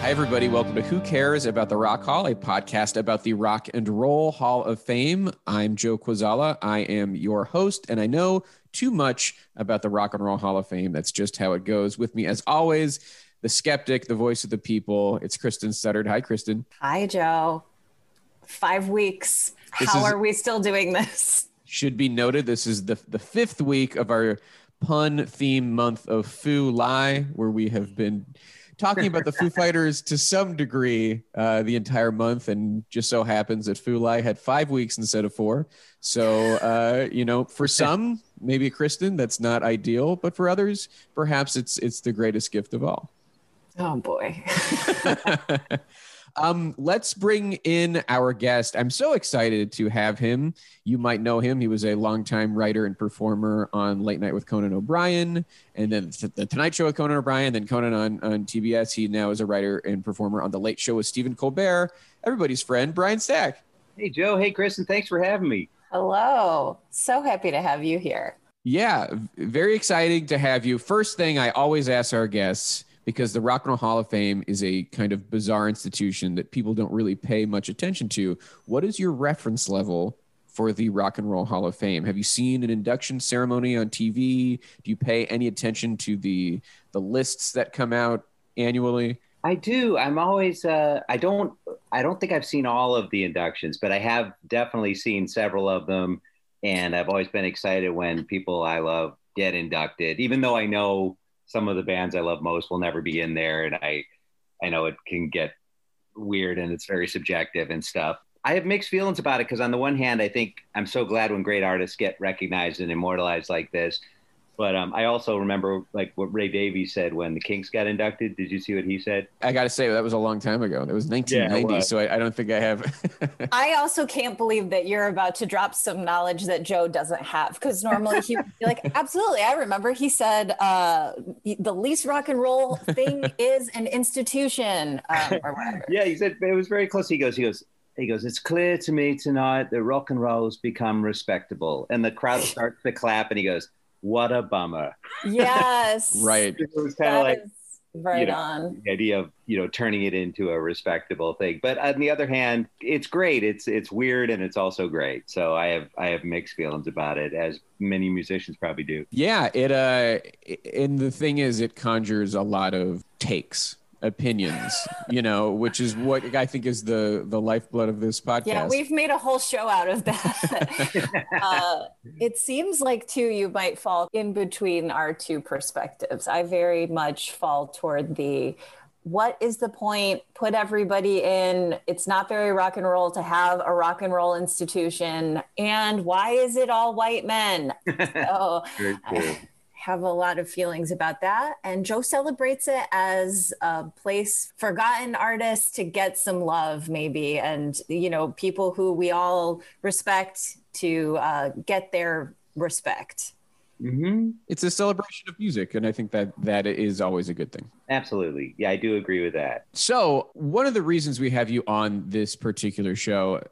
Hi, everybody. Welcome to Who Cares About the Rock Hall, a podcast about the Rock and Roll Hall of Fame. I'm Joe Kwaczala. I am your host, and I know too much about the Rock and Roll Hall of Fame. That's just how it goes. With me, as always, the skeptic, the voice of the people. It's Kristen Studard. Hi, Kristen. Hi, Joe. Five weeks. This How is- are we still doing this? Should be noted, this is the, the fifth week of our pun theme month of Foo Lie, where we have been talking about the Foo Fighters to some degree uh, the entire month. And just so happens that Foo Lie had five weeks instead of four. So, uh, you know, for some, maybe Kristen, that's not ideal, but for others, perhaps it's it's the greatest gift of all. Oh boy. um, let's bring in our guest. I'm so excited to have him. You might know him. He was a longtime writer and performer on Late Night with Conan O'Brien, and then the Tonight Show with Conan O'Brien, then Conan on, on TBS. He now is a writer and performer on The Late Show with Stephen Colbert. Everybody's friend, Brian Stack. Hey, Joe. Hey, Kristen. Thanks for having me. Hello. So happy to have you here. Yeah, very exciting to have you. First thing I always ask our guests because the Rock and Roll Hall of Fame is a kind of bizarre institution that people don't really pay much attention to. What is your reference level for the Rock and Roll Hall of Fame? Have you seen an induction ceremony on TV? Do you pay any attention to the the lists that come out annually? I do. I'm always. Uh, I don't. I don't think I've seen all of the inductions, but I have definitely seen several of them, and I've always been excited when people I love get inducted, even though I know some of the bands I love most will never be in there, and I, I know it can get weird and it's very subjective and stuff. I have mixed feelings about it because on the one hand, I think I'm so glad when great artists get recognized and immortalized like this. But um, I also remember like what Ray Davies said when the Kinks got inducted. Did you see what he said? I got to say that was a long time ago. It was 1990, was. so I, I don't think I have. I also can't believe that you're about to drop some knowledge that Joe doesn't have because normally he would be like, absolutely. I remember he said uh, the least rock and roll thing is an institution um, or whatever. Yeah, he said it was very close. He goes, he goes, he goes. It's clear to me tonight that rock and roll has become respectable, and the crowd starts to clap, and he goes, "What a bummer!" Yes. right. It was kind of like right you know, on. the idea of you know turning it into a respectable thing. But on the other hand, it's great. It's it's weird, and it's also great. So I have I have mixed feelings about it, as many musicians probably do. Yeah, it uh and the thing is it conjures a lot of takes, opinions, you know, which is what I think is the the lifeblood of this podcast. Yeah, we've made a whole show out of that. uh, it seems like, too, you might fall in between our two perspectives. I very much fall toward the what is the point? Put everybody in. It's not very rock and roll to have a rock and roll institution. And why is it all white men? So Very cool. I have a lot of feelings about that. And Joe celebrates it as a place forgotten artists to get some love, maybe, and you know, people who we all respect to uh, get their respect. hmm it's a celebration of music, and I think that that is always a good thing. Absolutely. Yeah, I do agree with that. So, one of the reasons we have you on this particular show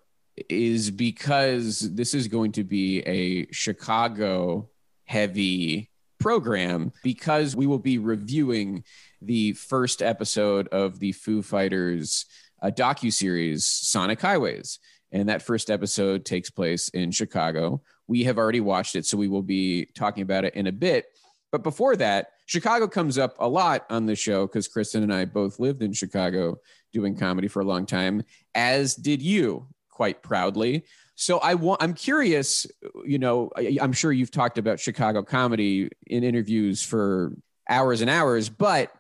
is because this is going to be a Chicago heavy program because we will be reviewing the first episode of the Foo Fighters uh, docu series Sonic Highways, and that first episode takes place in Chicago, We have already watched it, so we will be talking about it in a bit. But before that, Chicago comes up a lot on the show because Kristen and I both lived in Chicago doing comedy for a long time, as did you quite proudly. So I want I'm curious, you know, I, I'm sure you've talked about Chicago comedy in interviews for hours and hours, but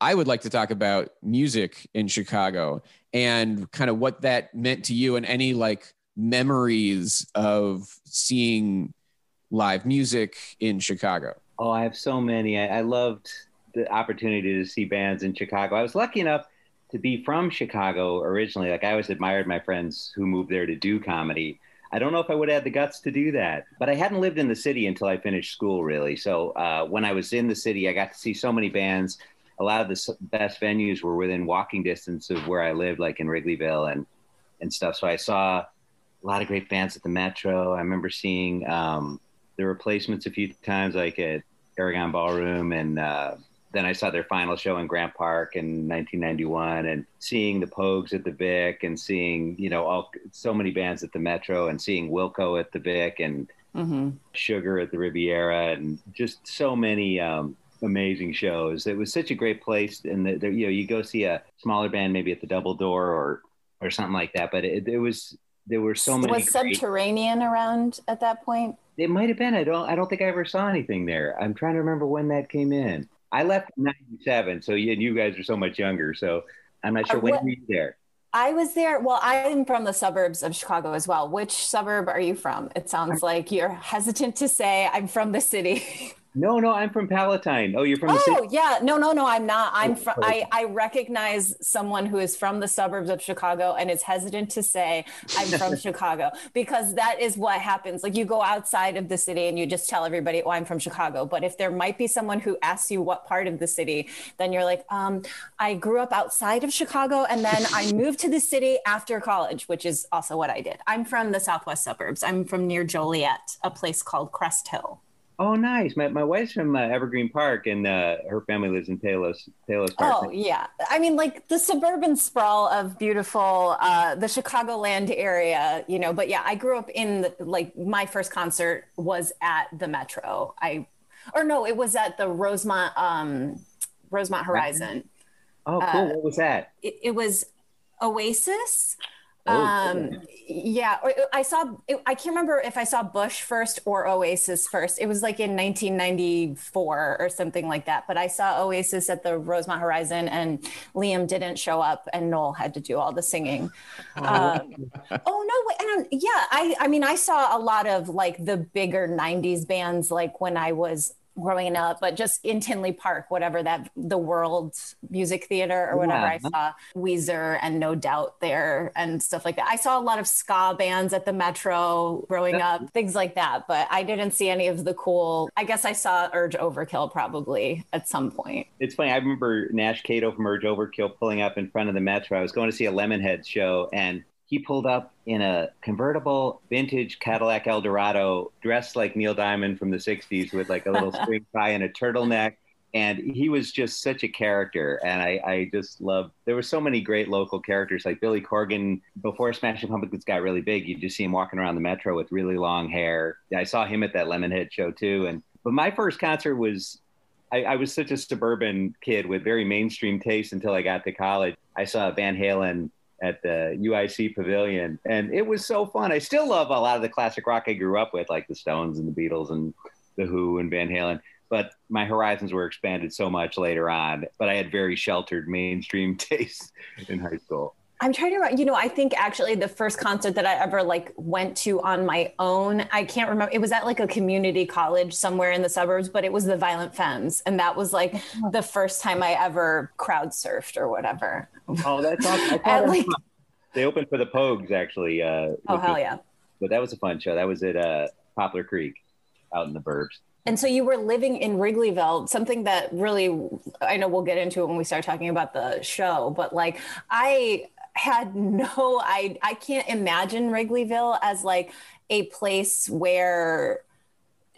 I would like to talk about music in Chicago and kind of what that meant to you and any like memories of seeing live music in Chicago. Oh, I have so many. I, I loved the opportunity to see bands in Chicago. I was lucky enough to be from Chicago originally. Like I always admired my friends who moved there to do comedy. I don't know if I would have the guts to do that, but I hadn't lived in the city until I finished school, really. So uh, when I was in the city, I got to see so many bands. A lot of the best venues were within walking distance of where I lived, like in Wrigleyville and and stuff. So I saw a lot of great bands at the Metro. I remember seeing um, the replacements a few times, like at Aragon Ballroom, and uh, then I saw their final show in Grant Park in 1991, and seeing the Pogues at the Vic, and seeing you know all so many bands at the Metro, and seeing Wilco at the Vic, and mm-hmm. Sugar at the Riviera, and just so many um, amazing shows. It was such a great place, and the, the, you know you go see a smaller band maybe at the Double Door or or something like that, but it, it was there were so many. Was great... Subterranean around at that point? It might have been. I don't. I don't think I ever saw anything there. I'm trying to remember when that came in. I left in '97, so you, you guys are so much younger. So I'm not sure uh, when were you were there. I was there. Well, I'm from the suburbs of Chicago as well. Which suburb are you from? It sounds like you're hesitant to say I'm from the city. No, no, I'm from Palatine. Oh, you're from the oh, city? yeah. No, no, no, I'm not. I'm oh, from, I, I recognize someone who is from the suburbs of Chicago and is hesitant to say I'm from Chicago because that is what happens. Like you go outside of the city and you just tell everybody, oh, I'm from Chicago. But if there might be someone who asks you what part of the city, then you're like, um, I grew up outside of Chicago and then I moved to the city after college, which is also what I did. I'm from the southwest suburbs. I'm from near Joliet, a place called Crest Hill. Oh, nice. My, my wife's from uh, Evergreen Park, and uh, her family lives in Palos Palos Park. Oh, yeah. I mean, like the suburban sprawl of beautiful, uh, the Chicagoland area, you know. But yeah, I grew up in the, like my first concert was at the Metro. I, or no, it was at the Rosemont um, Rosemont Horizon. Oh, cool. Uh, what was that? It, it was Oasis. Oh, um, yeah, I saw. I can't remember if I saw Bush first or Oasis first. It was like in 1994 or something like that. But I saw Oasis at the Rosemont Horizon, and Liam didn't show up, and Noel had to do all the singing. Oh, um, oh no! And yeah, I. I mean, I saw a lot of like the bigger 90s bands, like when I was growing up, but just in Tinley Park, whatever that the World Music Theater or whatever, yeah. I saw Weezer and No Doubt there and stuff like that. I saw a lot of ska bands at the Metro growing up, things like that, but I didn't see any of the cool. I guess I saw Urge Overkill probably at some point. It's funny. I remember Nash Kato from Urge Overkill pulling up in front of the Metro. I was going to see a Lemonhead show and he pulled up in a convertible vintage Cadillac Eldorado, dressed like Neil Diamond from the 60s with like a little string tie and a turtleneck. And he was just such a character. And I, I just love, there were so many great local characters like Billy Corgan. Before Smashing Pumpkins got really big, you just see him walking around the metro with really long hair. I saw him at that Lemonhead show too. And, but my first concert was I, I, was such a suburban kid with very mainstream taste until I got to college. I saw Van Halen at the UIC Pavilion, and it was so fun. I still love a lot of the classic rock I grew up with, like the Stones and the Beatles and the Who and Van Halen. But my horizons were expanded so much later on. But I had very sheltered mainstream taste in high school. I'm trying to remember, you know, I think actually the first concert that I ever like went to on my own, I can't remember. It was at like a community college somewhere in the suburbs, but it was the Violent Femmes. And that was like the first time I ever crowd surfed or whatever. Oh, that's awesome. at, like, they opened for the Pogues actually. Uh, oh, hell yeah. But that was a fun show. That was at uh, Poplar Creek out in the burbs. And so you were living in Wrigleyville, something that really, I know we'll get into it when we start talking about the show, but like I had no I I can't imagine Wrigleyville as like a place where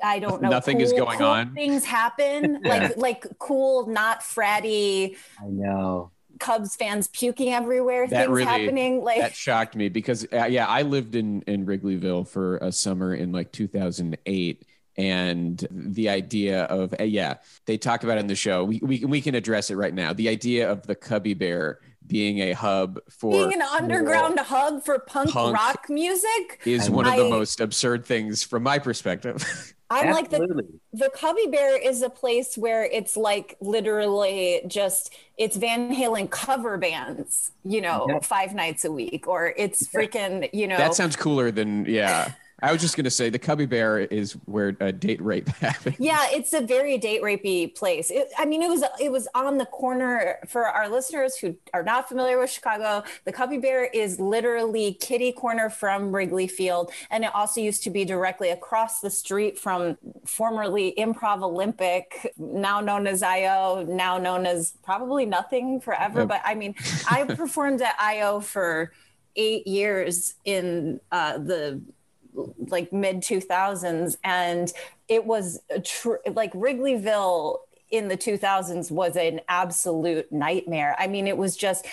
I don't know. Nothing cool, is going cool on. Things happen, like like cool, not fratty. I know. Cubs fans puking everywhere, That things really- happening. Like that shocked me because uh, yeah, I lived in in Wrigleyville for a summer in like 2008 and the idea of uh, yeah, they talk about it in the show. We, we we can address it right now. The idea of the Cubby Bear being a hub for being an underground hub for punk, Punk. rock music. is one of the most absurd things from my perspective. I'm like the the Cubby Bear is a place where it's like literally just it's Van Halen cover bands, you know, Yeah. five nights a week, or it's freaking, you know, that sounds cooler than yeah. I was just gonna say the Cubby Bear is where a date rape happens. yeah, it's a very date rapey place. It, I mean, it was it was on the corner for our listeners who are not familiar with Chicago. The Cubby Bear is literally kitty corner from Wrigley Field, and it also used to be directly across the street from formerly Improv Olympic, now known as IO, now known as probably nothing forever. Yep. But I mean, I performed at IO for eight years in uh, the like mid 2000s and it was a tr- like wrigleyville in the 2000s was an absolute nightmare i mean it was just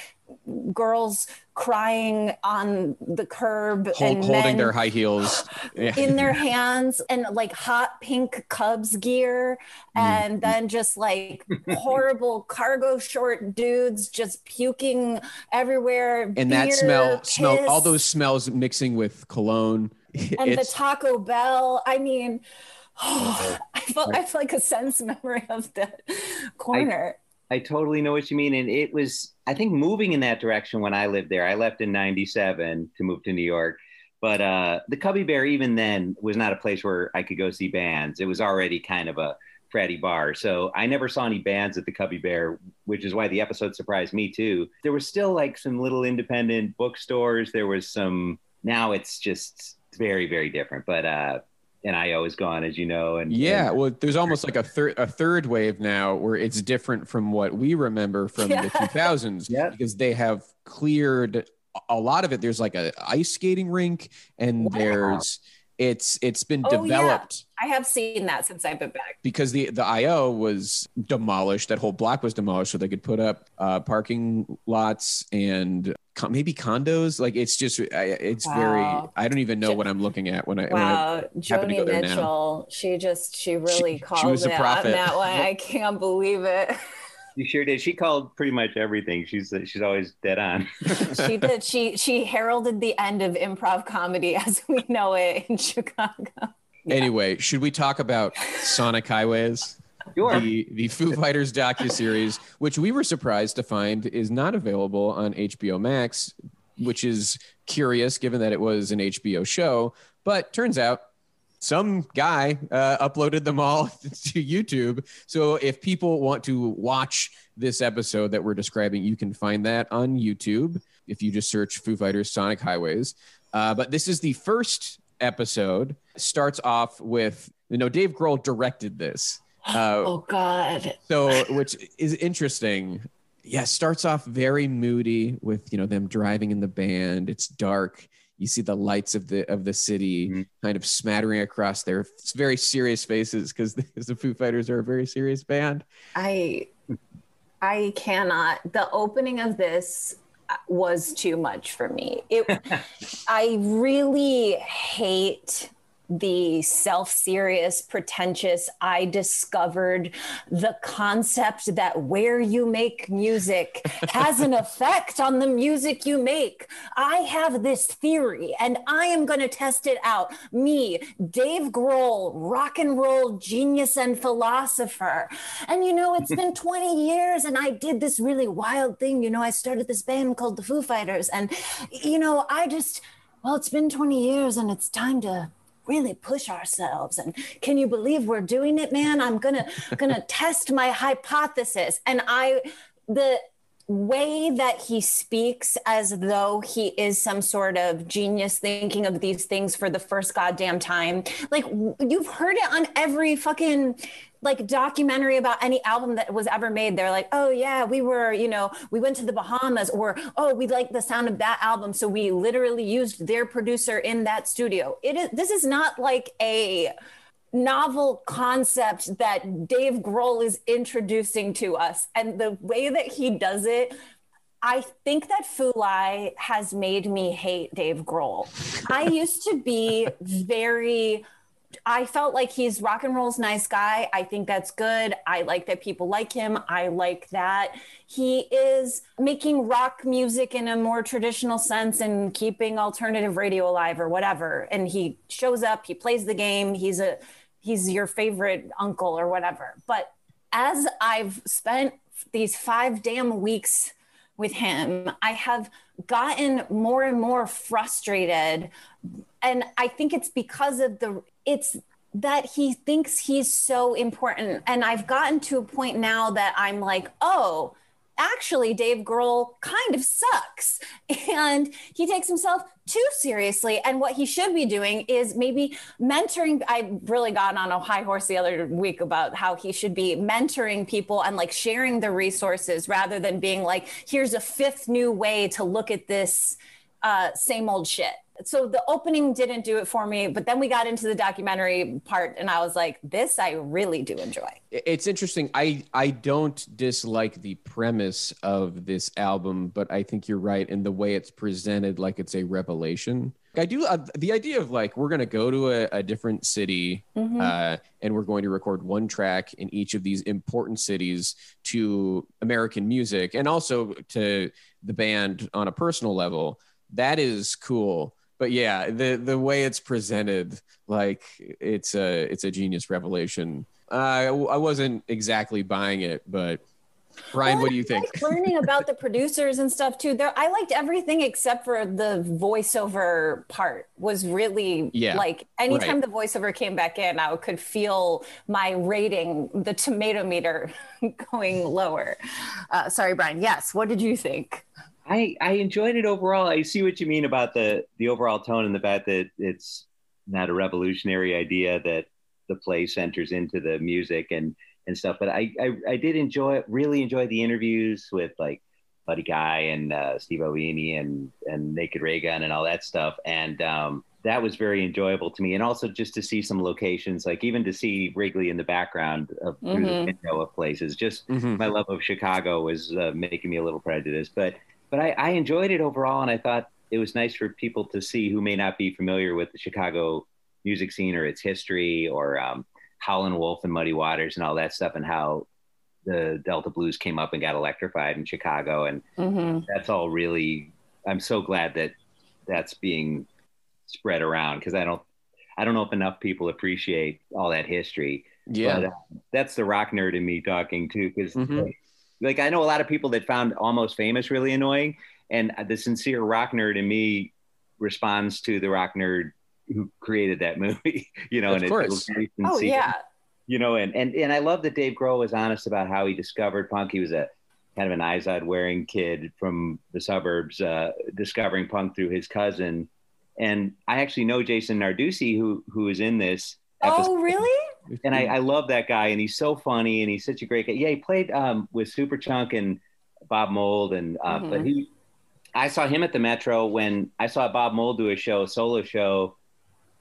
girls crying on the curb Hold, and holding their high heels. Yeah. in their hands and like hot pink cubs gear Mm-hmm. and then just like horrible cargo short dudes just puking everywhere and that beer, smell smell all those smells mixing with cologne and the Taco Bell. I mean, I felt I felt like a sense memory of the corner. I totally know what you mean. And it was, I think, moving in that direction when I lived there. I left in 97 to move to New York. But uh, the Cubby Bear, even then, was not a place where I could go see bands. It was already kind of a fratty bar. So I never saw any bands at the Cubby Bear, which is why the episode surprised me too. There was still like some little independent bookstores. There was some, now it's just very, very different. But, uh, and IO is gone, as you know. And yeah and- well there's almost like a third a third wave now where it's different from what we remember from Yeah. the 2000s Yeah. because they have cleared a lot of it there's like a ice skating rink and Wow. there's it's it's been Oh, yeah. developed I have seen that since I've been back. because the the IO was demolished. That whole block was demolished, so they could put up uh, parking lots and maybe condos. Like it's just, I, it's very. I don't even know what I'm looking at when I. when I Wow, happen to Joni go there now. Mitchell, she just she really she called was a it on prophet. that one. I can't believe it. You sure did. She called pretty much everything. She's she's always dead on. she did. She she heralded the end of improv comedy as we know it in Chicago. Anyway, should we talk about Sonic Highways? Sure. The the Foo Fighters docu series, which we were surprised to find is not available on HBO Max, which is curious given that it was an HBO show. But turns out some guy uh, uploaded them all to YouTube. So if people want to watch this episode that we're describing, you can find that on YouTube if you just search Foo Fighters Sonic Highways. Uh, but this is the first episode. Starts off with you know Dave Grohl directed this. Uh, Oh God. so which is interesting yeah starts off very moody with you know them driving in the band it's dark you see the lights of the of the city Mhm. kind of smattering across their very serious faces because the Foo Fighters are a very serious band. I I cannot. The opening of this was too much for me. It I really hate the self-serious pretentious i discovered the concept that where you make music has an effect on the music you make. I have this theory and i am going to test it out. Me dave grohl rock and roll genius and philosopher. And you know it's been 20 years and i did this really wild thing. You know i started this band called the foo fighters and you know i just well it's been 20 years and it's time to really push ourselves. And can you believe we're doing it man? I'm gonna gonna test my hypothesis. And i the way that he speaks as though he is some sort of genius thinking of these things for the first goddamn time. Like you've heard it on every fucking like documentary about any album that was ever made. They're like oh yeah we were you know we went to the bahamas or oh we like the sound of that album. So we literally used their producer in that studio. It is this is not like a novel concept that Dave Grohl is introducing to us. And the way that he does it I think that Fulai has made me hate Dave Grohl. I used to be very I felt like he's rock and roll's nice guy. I think that's good. I like that people like him. I like that he is making rock music in a more traditional sense and keeping alternative radio alive or whatever. And he shows up, he plays the game, he's a he's your favorite uncle or whatever. But as I've spent these 5 damn weeks with him, I have gotten more and more frustrated and I think it's because of the it's that he thinks he's so important. And I've gotten to a point now that I'm like, oh, actually, Dave Grohl kind of sucks. And he takes himself too seriously. And what he should be doing is maybe mentoring. I really got on a high horse the other week about how he should be mentoring people and like sharing the resources rather than being like, here's a fifth new way to look at this uh, same old shit so the opening didn't do it for me but then we got into the documentary part and i was like this i really do enjoy. It's interesting. I i don't dislike the premise of this album but i think you're right in the way it's presented like it's a revelation. I do uh, the idea of like we're going to go to a, a different city mm-hmm. uh, and we're going to record one track in each of these important cities to american music and also to the band on a personal level that is cool but yeah, the the way it's presented, like it's a it's a genius revelation. Uh, I, I wasn't exactly buying it, but Brian, well, what do you think? Like learning about the producers and stuff too. There, I liked everything except for the voiceover part. Was really yeah, like anytime right. the voiceover came back in, I could feel my rating, the tomato meter, going lower. Uh, sorry, Brian. Yes, what did you think? I I enjoyed it overall. I see what you mean about the the overall tone and the fact that it's not a revolutionary idea that the play centers into the music and and stuff. But I I, I did enjoy really enjoy the interviews with like Buddy Guy and uh, Steve Albini and and Naked Raygun and all that stuff. And um, that was very enjoyable to me. And also just to see some locations, like even to see Wrigley in the background of mm-hmm. through the mm-hmm. window of places. Just mm-hmm. my love of Chicago was uh, making me a little prejudiced, but but I, I enjoyed it overall, and I thought it was nice for people to see who may not be familiar with the Chicago music scene or its history or um, Howlin' Wolf and Muddy Waters and all that stuff, and how the Delta blues came up and got electrified in Chicago, and mm-hmm. that's all really. I'm so glad that that's being spread around because I don't, I don't know if enough people appreciate all that history. Yeah, but, uh, that's the rock nerd in me talking too, because mm-hmm like I know a lot of people that found Almost Famous really annoying, and the sincere rock nerd in me responds to the rock nerd who created that movie. You know, of and course. It, oh yeah. You know, and and and I love that Dave Grohl was honest about how he discovered punk. He was a kind of an Izod wearing kid from the suburbs, uh, discovering punk through his cousin. And I actually know Jason Narducy, who who is in this. Episode. Oh, really? And I, I, love that guy, and he's so funny, and he's such a great guy. Yeah, he played um, with Superchunk and Bob Mould, and uh, mm-hmm. but he, I saw him at the Metro when I saw Bob Mould do a show, a solo show,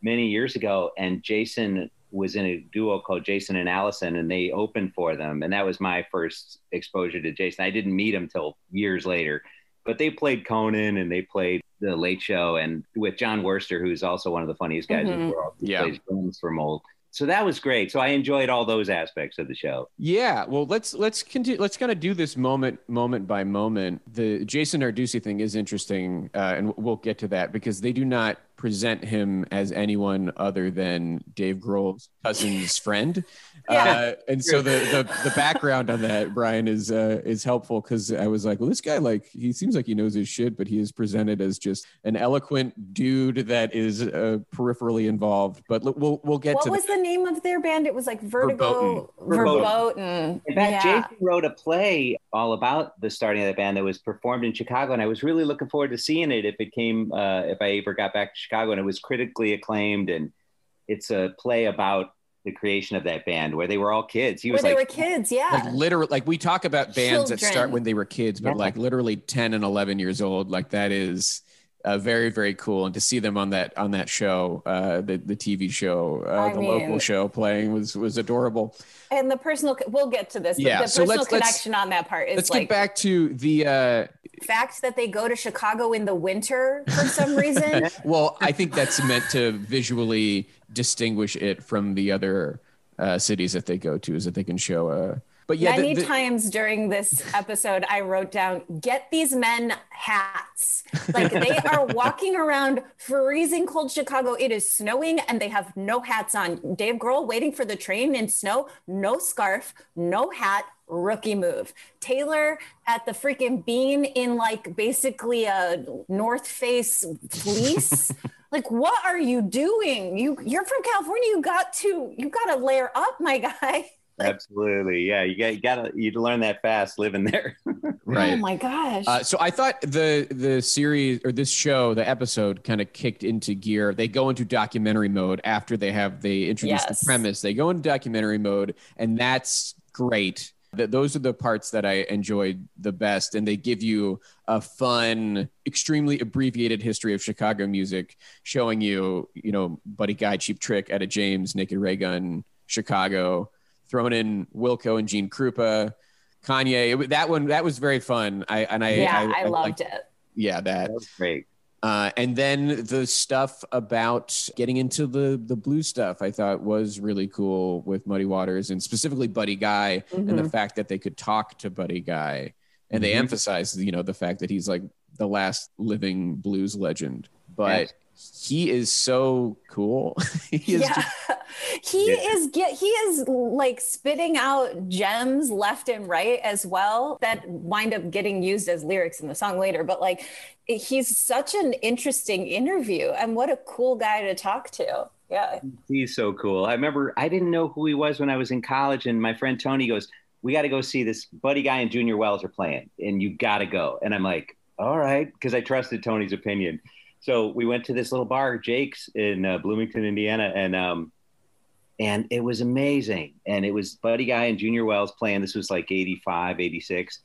many years ago, and Jason was in a duo called Jason and Allison, and they opened for them, and that was my first exposure to Jason. I didn't meet him till years later, but they played Conan and they played the Late Show, and with Jon Wurster, who's also one of the funniest guys mm-hmm. in the mm-hmm. world, yeah. plays drums for Mould so that was great. So I enjoyed all those aspects of the show. Yeah, well, let's let's continue. Let's kind of do this moment moment by moment. The Jason Narducy thing is interesting, uh, and we'll get to that because they do not present him as anyone other than Dave Grohl's cousin's friend. Yeah. Uh, and so the, the, the background on that, Brian, is uh, is helpful because I was like, well, this guy like he seems like he knows his shit, but he is presented as just an eloquent dude that is uh, peripherally involved. But we'll we'll get what to. What was the, the, name of their band? It was like Vertigo. Verboten. Verboten. In fact, yeah. Jason wrote a play all about the starting of the band that was performed in Chicago, and I was really looking forward to seeing it if it came uh, if I ever got back to Chicago, and it was critically acclaimed, and it's a play about the creation of that band where they were all kids. He was where like, they were kids, yeah. Like literally, like we talk about bands Children. that start when they were kids, but yeah. like literally 10 and 11 years old. Like that is uh, very very cool and to see them on that on that show uh, the the TV show uh, the mean- local show playing was was adorable. And the personal, we'll get to this. Yeah, the so personal let's- let's- connection on that part is Let's like get back to the uh, fact that they go to Chicago in the winter for some reason. well I think that's meant to visually distinguish it from the other uh, cities that they go to is that they can show a but yeah the- Many the- times during this episode, I wrote down, get these men hats. Like they are walking around freezing cold Chicago. It is snowing and they have no hats on. Dave Grohl waiting for the train in snow, no scarf, no hat. Rookie move. Taylor at the freaking bean in like basically a North Face fleece. like, what are you doing? You you're from California. You got to you got to layer up, my guy. Absolutely. Yeah. You got, you got to, you learn that fast living there. right Oh my gosh. Uh, so I thought the the series or this show, the episode, kind of kicked into gear. They go into documentary mode after they have they introduce Yes. the premise. They go into documentary mode, and that's great. That those are the parts that I enjoyed the best, and they give you a fun, extremely abbreviated history of Chicago music, showing you, you know, Buddy Guy, Cheap Trick, Etta James, Naked Raygun, Chicago, throwing in Wilco and Gene Krupa. Kanye, It that one that was very fun. I and I yeah, I, loved liked- it. Yeah, that. That was great. Uh, and then the stuff about getting into the the blue stuff, I thought was really cool with Muddy Waters and specifically Buddy Guy and Mm-hmm. the fact that they could talk to Buddy Guy, and they Mhm. emphasized, you know, the fact that he's like the last living blues legend. But he is so cool. he is yeah. just- he Yeah. is get he is like spitting out gems left and right as well that wind up getting used as lyrics in the song later but like he's such an interesting interview and what a cool guy to talk to yeah He's so cool. I remember I didn't know who he was when I was in college, and my friend Tony goes, "We got to go see this Buddy Guy and Junior Wells are playing, and you got to go." And I'm like, "All right," because I trusted Tony's opinion. So we went to this little bar, Jake's in uh, Bloomington, Indiana, and um, and it was amazing. And it was Buddy Guy and Junior Wells playing. This was like 85, 86.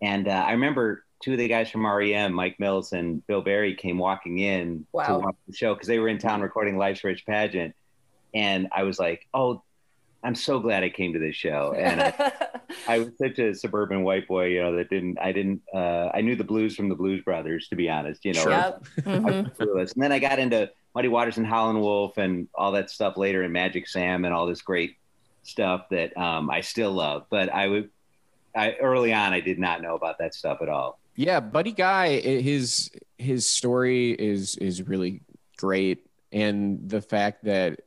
And uh, I remember two of the guys from REM, Mike Mills and Bill Berry, came walking in to watch the show because they were in town recording Life's Rich pageant. And I was like, oh, I'm so glad I came to this show. And I, I was such a suburban white boy, you know, that didn't, I didn't, uh, I knew the blues from the Blues Brothers, to be honest, you know. yep I Mhm. And then I got into Muddy Waters and Howlin' Wolf and all that stuff later, and Magic Sam and all this great stuff that um, I still love. But I would, I early on, I did not know about that stuff at all. yeah buddy guy his his story is is really great and the fact that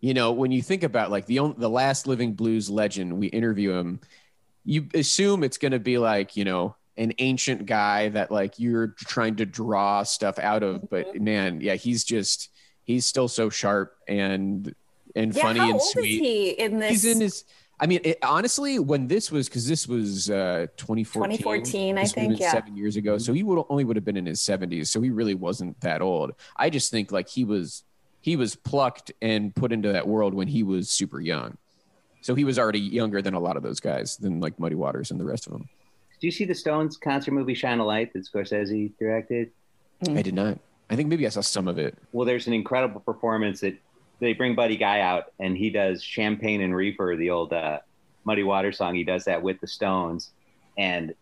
you know when you think about like the only, the last living blues legend we interview him you assume it's going to be like you know an ancient guy that like you're trying to draw stuff out of but man yeah he's just he's still so sharp and and yeah funny and sweet he in this he's in his I mean, it, honestly, when this was because this was uh, 2014, 2014, I think, yeah. seven years ago. So he would only would have been in his 70s. So he really wasn't that old. I just think like he was he was plucked and put into that world when he was super young. So he was already younger than a lot of those guys, than like Muddy Waters and the rest of them. Do you see the Stones concert movie Shine a Light that Scorsese directed? I did not. I think maybe I saw some of it. Well, there's an incredible performance that they bring Buddy Guy out and he does Champagne and Reefer, the old uh, Muddy Water song. He does that with the Stones. And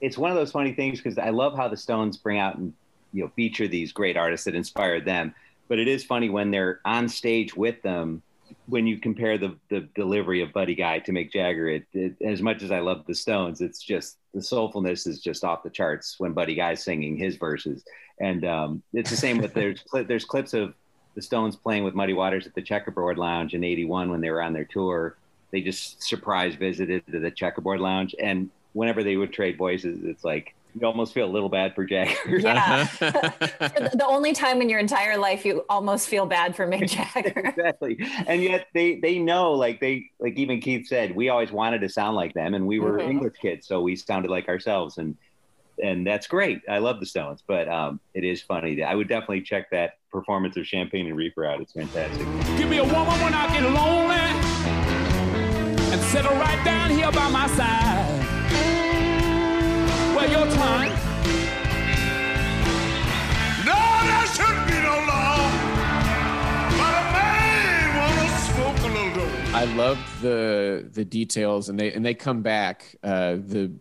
it's one of those funny things because I love how the Stones bring out and you know feature these great artists that inspired them. But it is funny when they're on stage with them when you compare the the delivery of Buddy Guy to Mick Jagger. It, it as much as I love the Stones, it's just the soulfulness is just off the charts when Buddy Guy's singing his verses. And um, it's the same with there's there's clips of the Stones playing with Muddy Waters at the Checkerboard Lounge in '81 when they were on their tour. They just surprise visited to the Checkerboard Lounge, and whenever they would trade voices, it's like you almost feel a little bad for Jagger. yeah the the only time in your entire life you almost feel bad for mick jagger exactly. And yet they they know, like they like even Keith said, we always wanted to sound like them, and we were Mhm. English kids, so we sounded like ourselves, and and that's great. I love the Stones, but um, it is funny. I would definitely check that performance of Champagne and Reefer out. It's fantastic. Give me a woman when I get lonely and settle right down here by my side your time. No, there should be no law. But a man wanna smoke a little. I love the the details, and they and they come back. Uh, the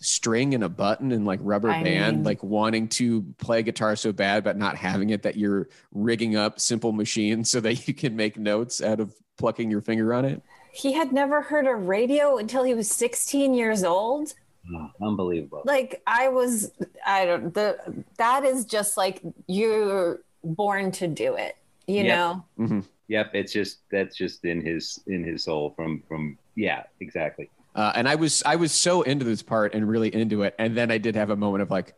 string and a button and like rubber I band, mean, like wanting to play guitar so bad, but not having it that you're rigging up simple machines so that you can make notes out of plucking your finger on it. He had never heard a radio until he was 16 years old. Oh, unbelievable. Like I was, I don't. The that is just like you're born to do it. You Yep. know. Mm-hmm. Yep, it's just that's just in his in his soul from from yeah, exactly. Uh, and I was I was so into this part and really into it, and then I did have a moment of like,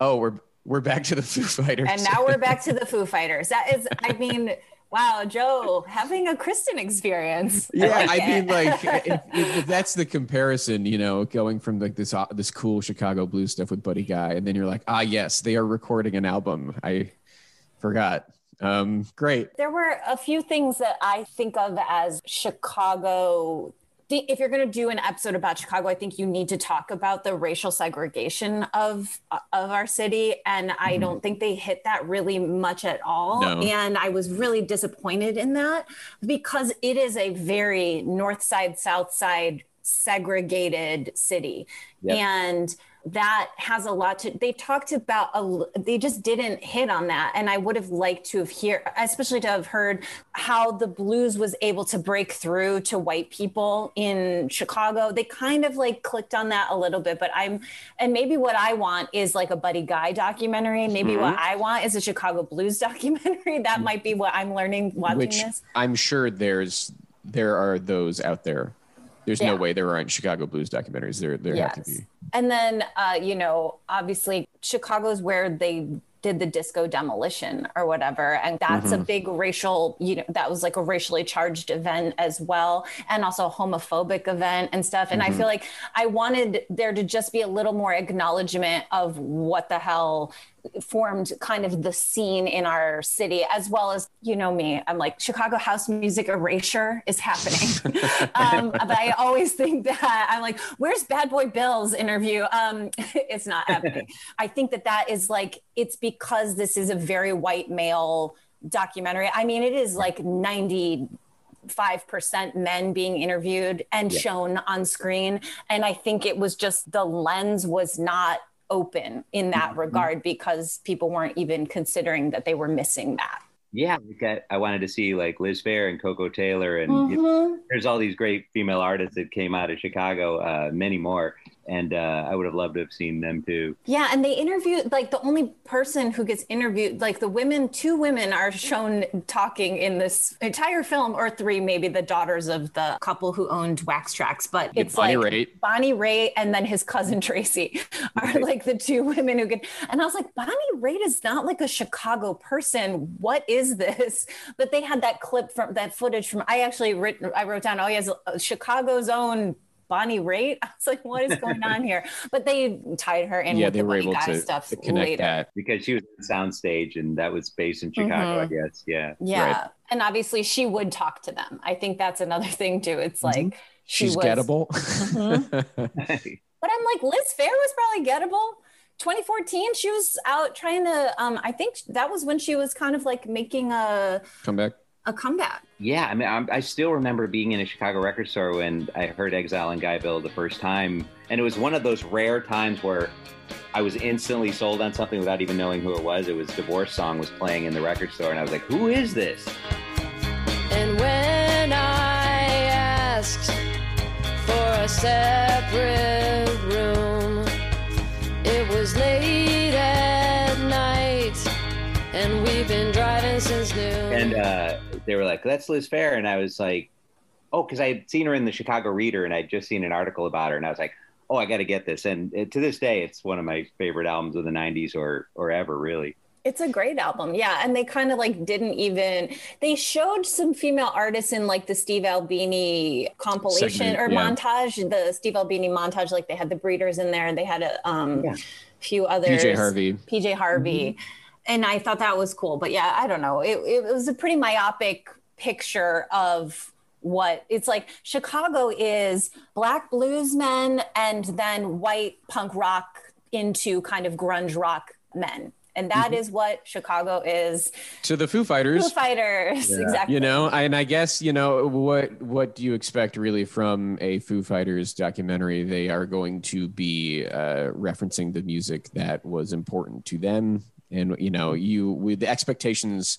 oh, we're we're back to the Foo Fighters. And now we're back to the Foo Fighters. That is, I mean, wow, Joe, having a Kristen experience. Yeah, like I mean, like if, if, if that's the comparison, you know, going from like this uh, this cool Chicago blues stuff with Buddy Guy, and then you're like, ah, yes, they are recording an album. I forgot. Um, great. There were a few things that I think of as Chicago. The- If you're going to do an episode about Chicago, I think you need to talk about the racial segregation of of our city, and I mm-hmm. don't think they hit that really much at all. No. And I was really disappointed in that because it is a very North Side, South Side segregated city, Yep. and that has a lot to they talked about a, they just didn't hit on that. And i would have liked to have hear especially to have heard how the blues was able to break through to white people in chicago. They kind of like clicked on that a little bit but i'm and maybe what i want is like a buddy guy documentary. Maybe what mm-hmm. i want is a chicago blues documentary. That might be what i'm learning watching Which this. I'm sure there's there are those out there. There's no way there aren't Chicago blues documentaries. There there have to be. And then, uh, you know, obviously, Chicago's where they did the disco demolition or whatever. And that's a big racial, you know, that was like a racially charged event as well. And also a homophobic event and stuff. And I feel like I wanted there to just be a little more acknowledgement of what the hell formed kind of the scene in our city, as well as, you know, me, I'm like, Chicago house music erasure is happening. um, but I always think that I'm like, where's Bad Boy Bill's interview? Um, it's not happening. I think that that is like, it's because this is a very white male documentary. I mean, it is like 90 five percent men being interviewed and shown on screen and i think it was just the lens was not open in that regard because people weren't even considering that they were missing that. Yeah, like I, I wanted to see like Liz Phair and Koko Taylor, and you know, there's all these great female artists that came out of Chicago, uh, many more, and uh, I would have loved to have seen them too. Yeah, and they interviewed like the only person who gets interviewed, like the women, two women are shown talking in this entire film, or three, maybe the daughters of the couple who owned Wax Trax. But it's Bonnie like Raitt. Bonnie Raitt and then his cousin Tracy are like the two women who get. And I was like, Bonnie Raitt is not like a Chicago person. What is this? But they had that clip from that footage from. I actually writ, I wrote down, oh, he has uh, Chicago's own. Bonnie Raitt. I was like, what is going on here? But they tied her in yeah, with they the were Buddy able Guy to, stuff to connect later. that. because she was on soundstage and that was based in Chicago, I mm-hmm. guess. Yeah. Yeah. Right. And obviously she would talk to them. I think that's another thing too. It's mm-hmm. like she She's was gettable. Mm-hmm. But I'm like, Liz Phair was probably gettable. 2014, she was out trying to um I think that was when she was kind of like making a comeback a comeback. Yeah, I mean, I'm, I still remember being in a Chicago record store when I heard Exile in Guyville the first time, and it was one of those rare times where I was instantly sold on something without even knowing who it was. It was Divorce Song was playing in the record store, and I was like, "Who is this?" And when I asked for a separate room, it was late at night, and we've been driving since noon. And uh, they were like, "That's Liz Phair," and I was like, "Oh," because I had seen her in the Chicago Reader, and I'd just seen an article about her, and I was like, "Oh, I got to get this." And to this day, it's one of my favorite albums of the '90s or or ever, really. It's a great album. Yeah. And they kind of like didn't even they showed some female artists in like the Steve Albini compilation Segment, or yeah. montage, the Steve Albini montage, like they had the breeders in there, and they had a um Yeah. few others. PJ Harvey. PJ Harvey. And I thought that was cool. But yeah, I don't know. It, it was a pretty myopic picture of what it's like. Chicago is black blues men and then white punk rock into kind of grunge rock men. And that Mhm. is what Chicago is. To the Foo Fighters. Foo Fighters, exactly. You know, and I guess you know what what do you expect really from a Foo Fighters documentary? They are going to be uh, referencing the music that was important to them, and you know, you with the expectations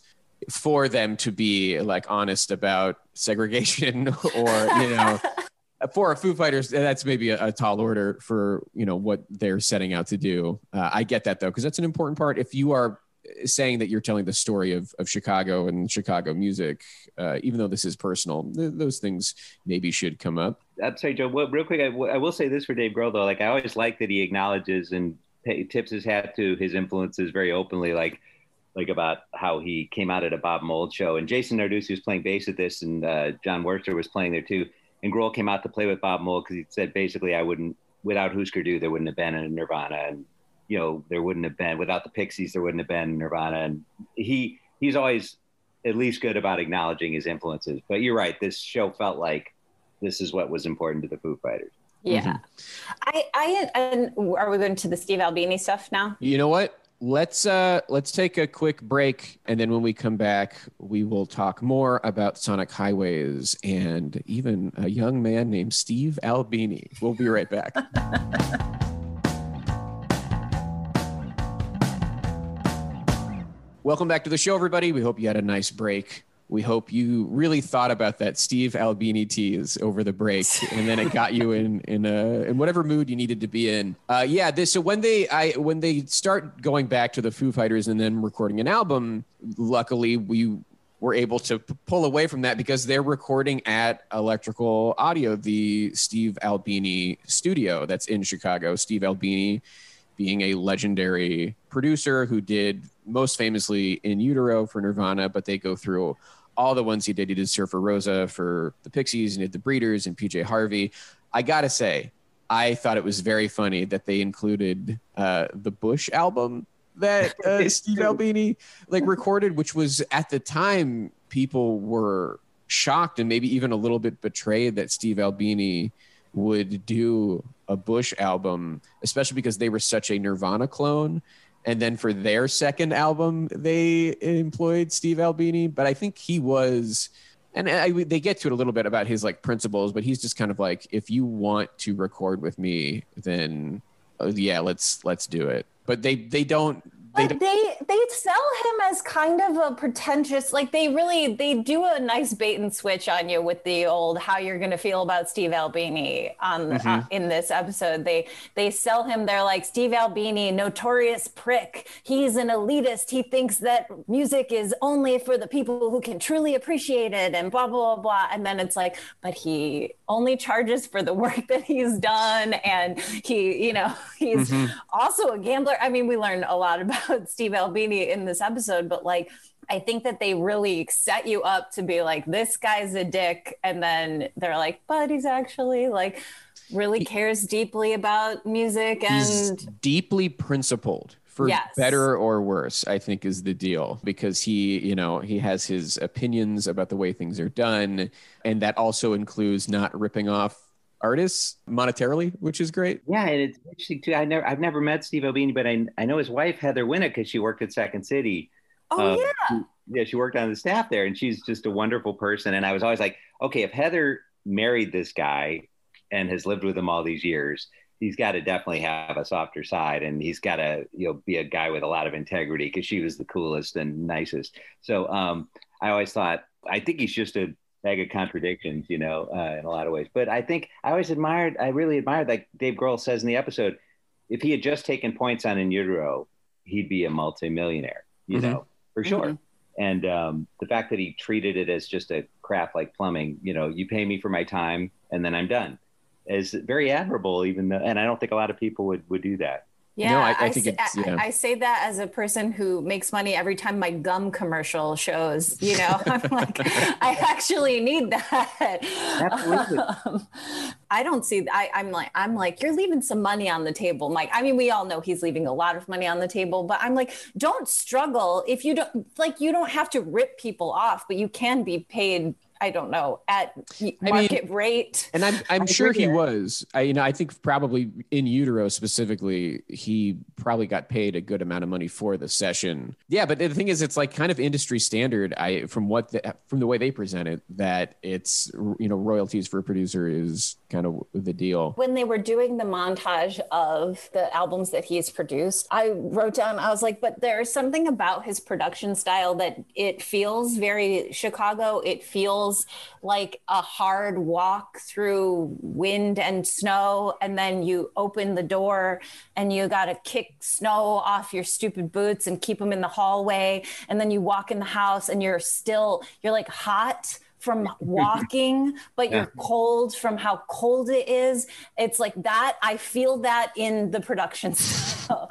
for them to be like honest about segregation or you know. For a Foo Fighters, that's maybe a, a tall order for you know what they're setting out to do. Uh, I get that though, because that's an important part. If you are saying that you're telling the story of, of Chicago and Chicago music, uh, even though this is personal, th- those things maybe should come up. I'm sorry, Joe. Well, real quick, I, w- I will say this for Dave Grohl though. Like I always like that he acknowledges and tips his hat to his influences very openly. Like like about how he came out at a Bob Mould show, and Jason Narducy was playing bass at this, and uh, Jon Wurster was playing there too. And Grohl came out to play with Bob Mould because he said basically, I wouldn't without Husker Du, there wouldn't have been a Nirvana, and you know there wouldn't have been without the Pixies, there wouldn't have been Nirvana. And he he's always at least good about acknowledging his influences. But you're right, this show felt like this is what was important to the Foo Fighters. Yeah. I, I, and are we going to the Steve Albini stuff now? You know what? Let's uh let's take a quick break and then when we come back we will talk more about Sonic Highways and even a young man named Steve Albini. We'll be right back. Welcome back to the show, everybody. We hope you had a nice break. We hope you really thought about that Steve Albini tease over the break, and then it got you in in a in whatever mood you needed to be in. Uh, yeah, this so when they I when they start going back to the Foo Fighters and then recording an album, luckily we were able to p- pull away from that because they're recording at Electrical Audio, the Steve Albini studio that's in Chicago. Steve Albini being a legendary producer who did most famously in utero for Nirvana, but they go through all the ones he did. He did Surfer Rosa for the Pixies and did the Breeders and PJ Harvey. I gotta say, I thought it was very funny that they included uh, the Bush album that uh, Steve Albini like recorded, which was at the time people were shocked and maybe even a little bit betrayed that Steve Albini would do a Bush album, especially because they were such a Nirvana clone. And then for their second album, they employed Steve Albini. But I think he was, and I, they get to it a little bit about his like principles, but he's just kind of like, if you want to record with me, then uh, yeah, let's let's do it. But they they don't they But they they sell him as kind of a pretentious like they really they do a nice bait and switch on you with the old how you're going to feel about Steve Albini on uh, Mhm. in this episode they they sell him they're like Steve Albini notorious prick he's an elitist he thinks that music is only for the people who can truly appreciate it and blah blah blah blah and then it's like but he only charges for the work that he's done and he you know he's Mhm. also a gambler. I mean, we learned a lot about Steve Albini in this episode, but like, I think that they really set you up to be like, this guy's a dick. And then they're like, but he's actually like, really cares deeply about music he's and deeply principled for Yes. better or worse i think is the deal because he you know he has his opinions about the way things are done and that also includes not ripping off artists monetarily which is great Yeah, and it's interesting too. I never, I've never met Steve Albini, but I, I know his wife Heather Winnick because she worked at Second City. Oh yeah, yeah, yeah. She worked on the staff there, and she's just a wonderful person. And I was always like, okay, if Heather married this guy and has lived with him all these years, he's got to definitely have a softer side, and he's got to you know be a guy with a lot of integrity because she was the coolest and nicest. So um, I always thought, I think he's just a bag of contradictions, you know, uh, in a lot of ways. But I think I always admired, I really admired, like Dave Grohl says in the episode, if he had just taken points on In Utero, he'd be a multimillionaire, you Mhm. know, for sure. Mhm. And um, the fact that he treated it as just a craft like plumbing, you know, you pay me for my time and then I'm done, is very admirable. Even though, and I don't think a lot of people would would do that. Yeah, I- I think say, it's- I- I say that as a person who makes money every time my gum commercial shows. You know, I'm like, I actually need that. Absolutely. Um, I don't see. I, I'm like, I'm like, you're leaving some money on the table, Mike. I mean, we all know he's leaving a lot of money on the table, but I'm like, don't struggle if you don't like. You don't have to rip people off, but you can be paid. I don't know, at mean- market rate. And I'm I'm I sure agree he there. was. I you know I think probably in utero specifically, he probably got paid a good amount of money for the session. Yeah, but the thing is, it's like kind of industry standard. I from what the, from the way they present it, that it's you know royalties for a producer is kind of the deal. when they were doing the montage of the albums that he's produced, I wrote down, I was like, but there's something about his production style that it feels very Chicago. It feels like a hard walk through wind and snow. And then you open the door and you got to kick snow off your stupid boots and keep them in the hallway. And then you walk in the house and you're still, you're like hot from walking, but you're cold from how cold it is. It's like that. I feel that in the production style.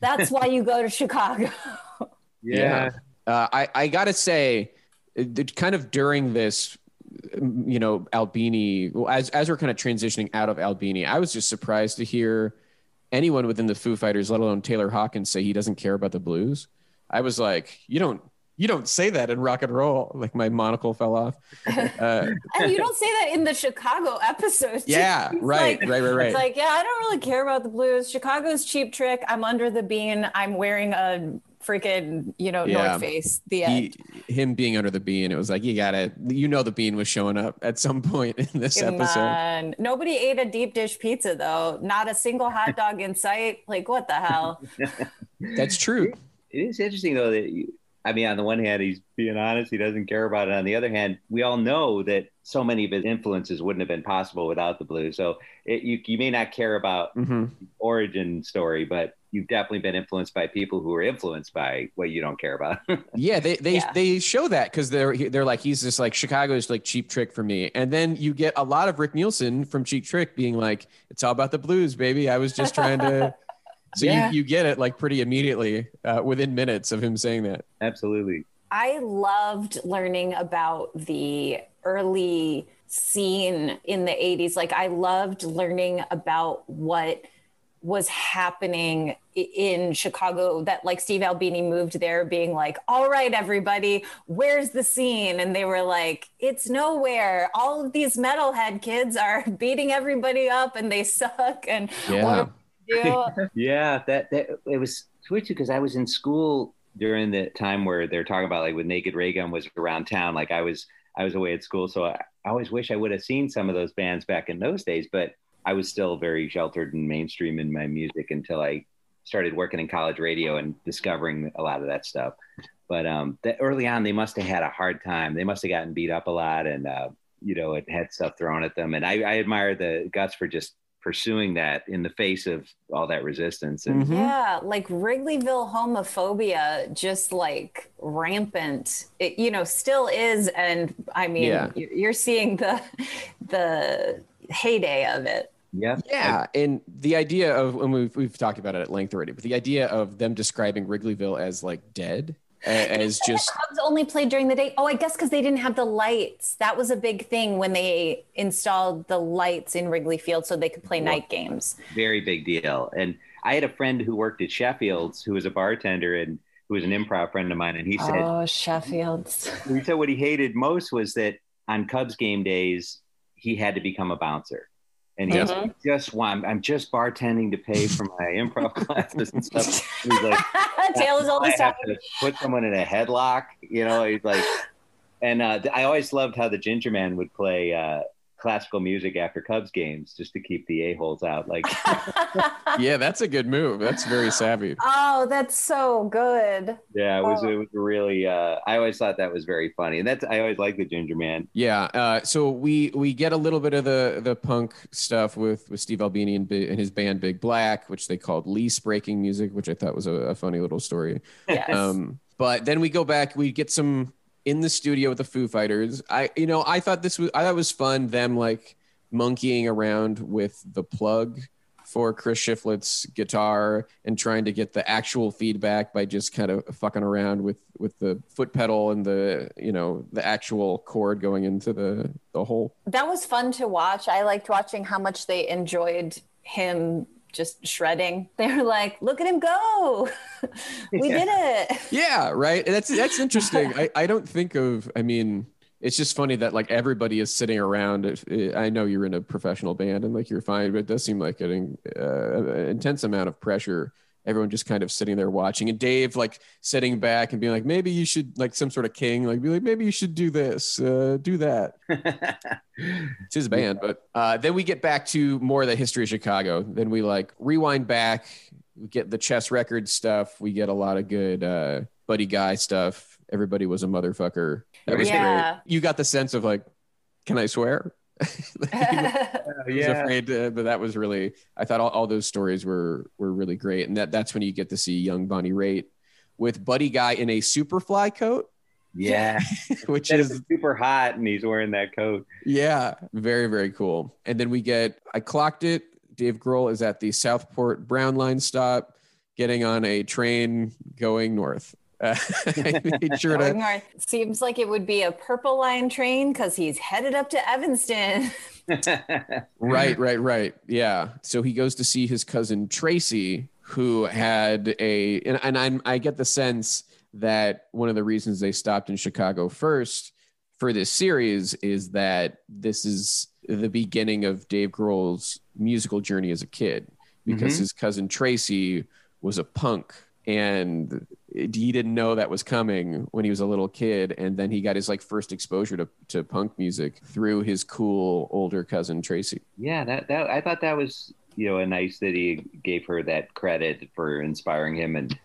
That's why you go to Chicago. Yeah. Uh, I, I got to say, it- kind of during this, you know, Albini, well, as, as we're kind of transitioning out of Albini, I was just surprised to hear anyone within the Foo Fighters, let alone Taylor Hawkins, say he doesn't care about the blues. I was like, you don't. You don't say that in rock and roll. Like my monocle fell off. Uh, and you don't say that in the Chicago episode. Yeah, right, like- right, right, right. It's like, yeah, I don't really care about the blues. Chicago's cheap trick. I'm under the bean. I'm wearing a freaking, you know, Yeah. North Face. The end. he, him being under the bean, it was like you gotta, you know, the bean was showing up at some point in this Come episode. on. Nobody ate a deep dish pizza though. Not a single hot dog in sight. Like what the hell? That's true. It is interesting though that you, I mean, on the one hand, he's being honest; he doesn't care about it. On the other hand, we all know that so many of his influences wouldn't have been possible without the blues. So it, you you may not care about hmm the origin story, but you've definitely been influenced by people who are influenced by what you don't care about. Yeah, they they Yeah. they show that because they're they're like he's just like Chicago's like cheap trick for me, and then you get a lot of Rick Nielsen from Cheap Trick being like, "It's all about the blues, baby. I was just trying to." So Yeah. you you get it like pretty immediately uh, within minutes of him saying that. Absolutely. I loved learning about the early scene in the 80s. Like, I loved learning about what was happening in Chicago that like Steve Albini moved there being like, all right, everybody, where's the scene? And they were like, it's nowhere. All of these metalhead kids are beating everybody up and they suck. And Yeah. Do? Yeah, that that it was switchy because I was in school during the time where they're talking about like when Naked Raygun was around town. Like I was I was away at school, so I, I always wish I would have seen some of those bands back in those days. But I was still very sheltered and mainstream in my music until I started working in college radio and discovering a lot of that stuff. But um, that early on, they must have had a hard time. They must have gotten beat up a lot, and uh, you know, it had stuff thrown at them. And I, I admire the guts for just pursuing that in the face of all that resistance. And Mhm. Yeah, like Wrigleyville homophobia, just like rampant. It, you know, still is, and I mean, Yeah. you- you're seeing the the heyday of it. yeah, Yeah, and the idea of and we've we've talked about it at length already, but the idea of them describing Wrigleyville as like dead, a- as just Cubs only played during the day. Oh, I guess because they didn't have the lights. That was a big thing when they installed the lights in Wrigley Field so they could play night games. very big deal. And I had a friend who worked at Sheffield's who was a bartender and who was an improv friend of mine. And he said, Oh, Sheffield's. he said what he hated most was that on Cubs game days, he had to become a bouncer. And he Mhm. was just want, I'm just bartending to pay for my improv classes and stuff. He's like, Taylor's all have time. put someone in a headlock, you know, he's like, and uh, I always loved how the Ginger Man would play uh, classical music after Cubs games just to keep the a-holes out. Like, yeah, that's a good move. That's very savvy. oh, that's so good. yeah, it was, Oh. it was really, uh, I always thought that was very funny. And that's, I always like the Ginger Man. Yeah. Uh, so we we get a little bit of the the punk stuff with with Steve Albini and, Bi- and his band Big Black, which they called lease breaking music, which I thought was a, a funny little story. Yes. Um, but then we go back, we get some in the studio with the Foo Fighters. I you know I thought this was I thought was fun them like monkeying around with the plug for Chris Shiflett's guitar and trying to get the actual feedback by just kind of fucking around with with the foot pedal and the you know the actual cord going into the the hole. That was fun to watch. I liked watching how much they enjoyed him just shredding. They were like, "Look at him go! we did it!" Yeah, right. That's that's interesting. I, I don't think of. I mean, it's just funny that like everybody is sitting around. If, I know you're in a professional band and like you're fine, but it does seem like an uh, intense amount of pressure. Everyone just kind of sitting there watching, and Dave like sitting back and being like, maybe you should like some sort of king, like be like, maybe you should do this, uh, do that. it's his band, but uh, then we get back to more of the history of Chicago. Then we like rewind back, we get the chess record stuff. We get a lot of good uh, buddy guy stuff. Everybody was a motherfucker. That was Yeah. great. You got the sense of like, can I swear? Like, he was- he was afraid to, but that was really I thought all, all those stories were were really great. And that that's when you get to see young Bonnie Raitt with Buddy Guy in a superfly coat, Yeah, which That is super hot, and he's wearing that coat. yeah, very, very cool. And then we get, I clocked it. Dave Grohl is at the Southport Brown Line stop, getting on a train going north. Uh, sure to, north. Seems like it would be a purple line train because he's headed up to Evanston. right, right, right. Yeah. So he goes to see his cousin Tracy, who had a, and, and I'm, I get the sense that one of the reasons they stopped in Chicago first for this series is that this is the beginning of Dave Grohl's musical journey as a kid because Mhm. his cousin Tracy was a punk and he didn't know that was coming when he was a little kid and then he got his like first exposure to, to punk music through his cool older cousin Tracy. yeah, that that I thought that was you know a nice that he gave her that credit for inspiring him and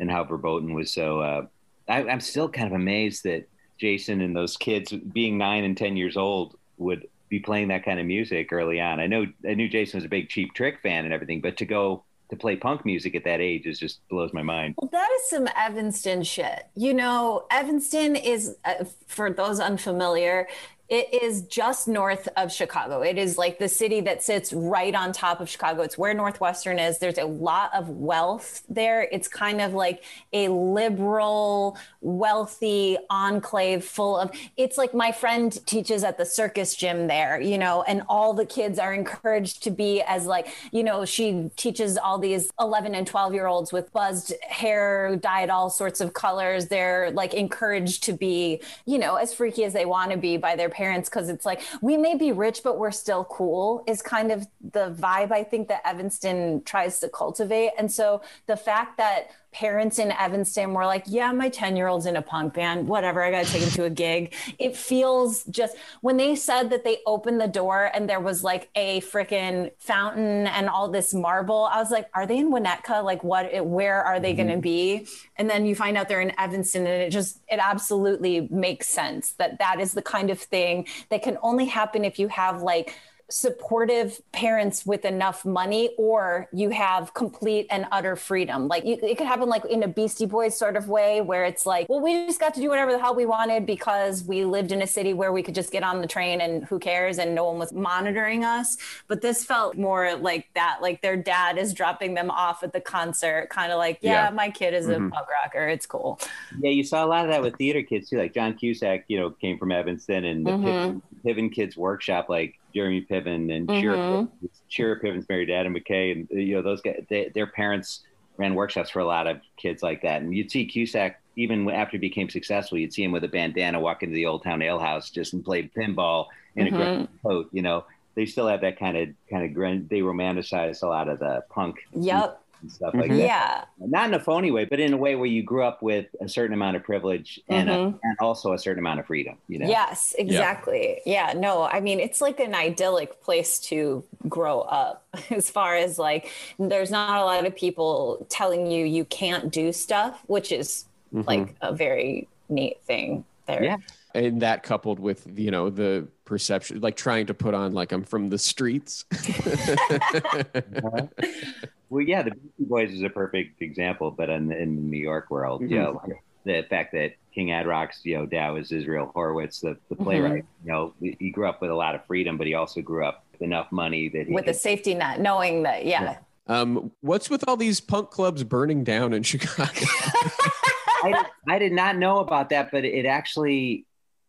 and how verboten was so. Uh, I, I'm still kind of amazed that Jason and those kids, being nine and ten years old, would be playing that kind of music early on. I know I knew Jason was a big Cheap Trick fan and everything, but to go to play punk music at that age is just blows my mind. Well, that is some Evanston shit. You know, Evanston is, uh, for those unfamiliar, it is just north of Chicago. It is like the city that sits right on top of Chicago. It's where Northwestern is. There's a lot of wealth there. It's kind of like a liberal, wealthy enclave full of. It's like my friend teaches at the circus gym there, you know, and all the kids are encouraged to be as like, you know, she teaches all these 11 and 12 year olds with buzzed hair, dyed all sorts of colors. They're like encouraged to be, you know, as freaky as they want to be by their parents because it's like, we may be rich, but we're still cool, is kind of the vibe I think that Evanston tries to cultivate. And so the fact that parents in Evanston were like, yeah, my 10 year old's in a punk band, whatever, I got to take him to a gig. It feels just when they said that they opened the door and there was like a freaking fountain and all this marble, I was like, are they in Winnetka? Like, what, where are they going to mm-hmm. be? And then you find out they're in Evanston and it just, it absolutely makes sense that that is the kind of thing that can only happen if you have like, supportive parents with enough money or you have complete and utter freedom like you, it could happen like in a beastie boys sort of way where it's like well we just got to do whatever the hell we wanted because we lived in a city where we could just get on the train and who cares and no one was monitoring us but this felt more like that like their dad is dropping them off at the concert kind of like yeah, Yeah. my kid is Mhm. a punk rocker it's cool Yeah, you saw a lot of that with theater kids too. Like John Cusack, you know, came from Evanston, and the Mhm. Piven, Piven Kids Workshop, like Jeremy Piven and Shira, Mhm. Shira Piven's married to Adam McKay, and you know those guys. They, their parents ran workshops for a lot of kids like that, and you'd see Cusack even after he became successful. You'd see him with a bandana walk into the Old Town Ale House just and play pinball in a Mhm. grunge coat. You know, they still have that kind of kind of grin. They romanticize a lot of the punk yep and stuff like Mhm. that yeah not in a phony way, but in a way where you grew up with a certain amount of privilege and, a, Mhm. and also a certain amount of freedom. You know, Yes, exactly. Yeah. no, I mean, it's like an idyllic place to grow up as far as like, there's not a lot of people telling you you can't do stuff, which is Mhm. like a very neat thing there. Yeah. and that coupled with you know the perception like trying to put on like i'm from the streets Well, yeah, the Beastie Boys is a perfect example, but in, in the New York world, you know, the fact that King Ad Rock's, you know, dad is Israel Horovitz, the, the playwright. You know, he grew up with a lot of freedom, but he also grew up with enough money that he With a safety net, knowing that, yeah. um what's with all these punk clubs burning down in chicago I, I did not know about that, but it actually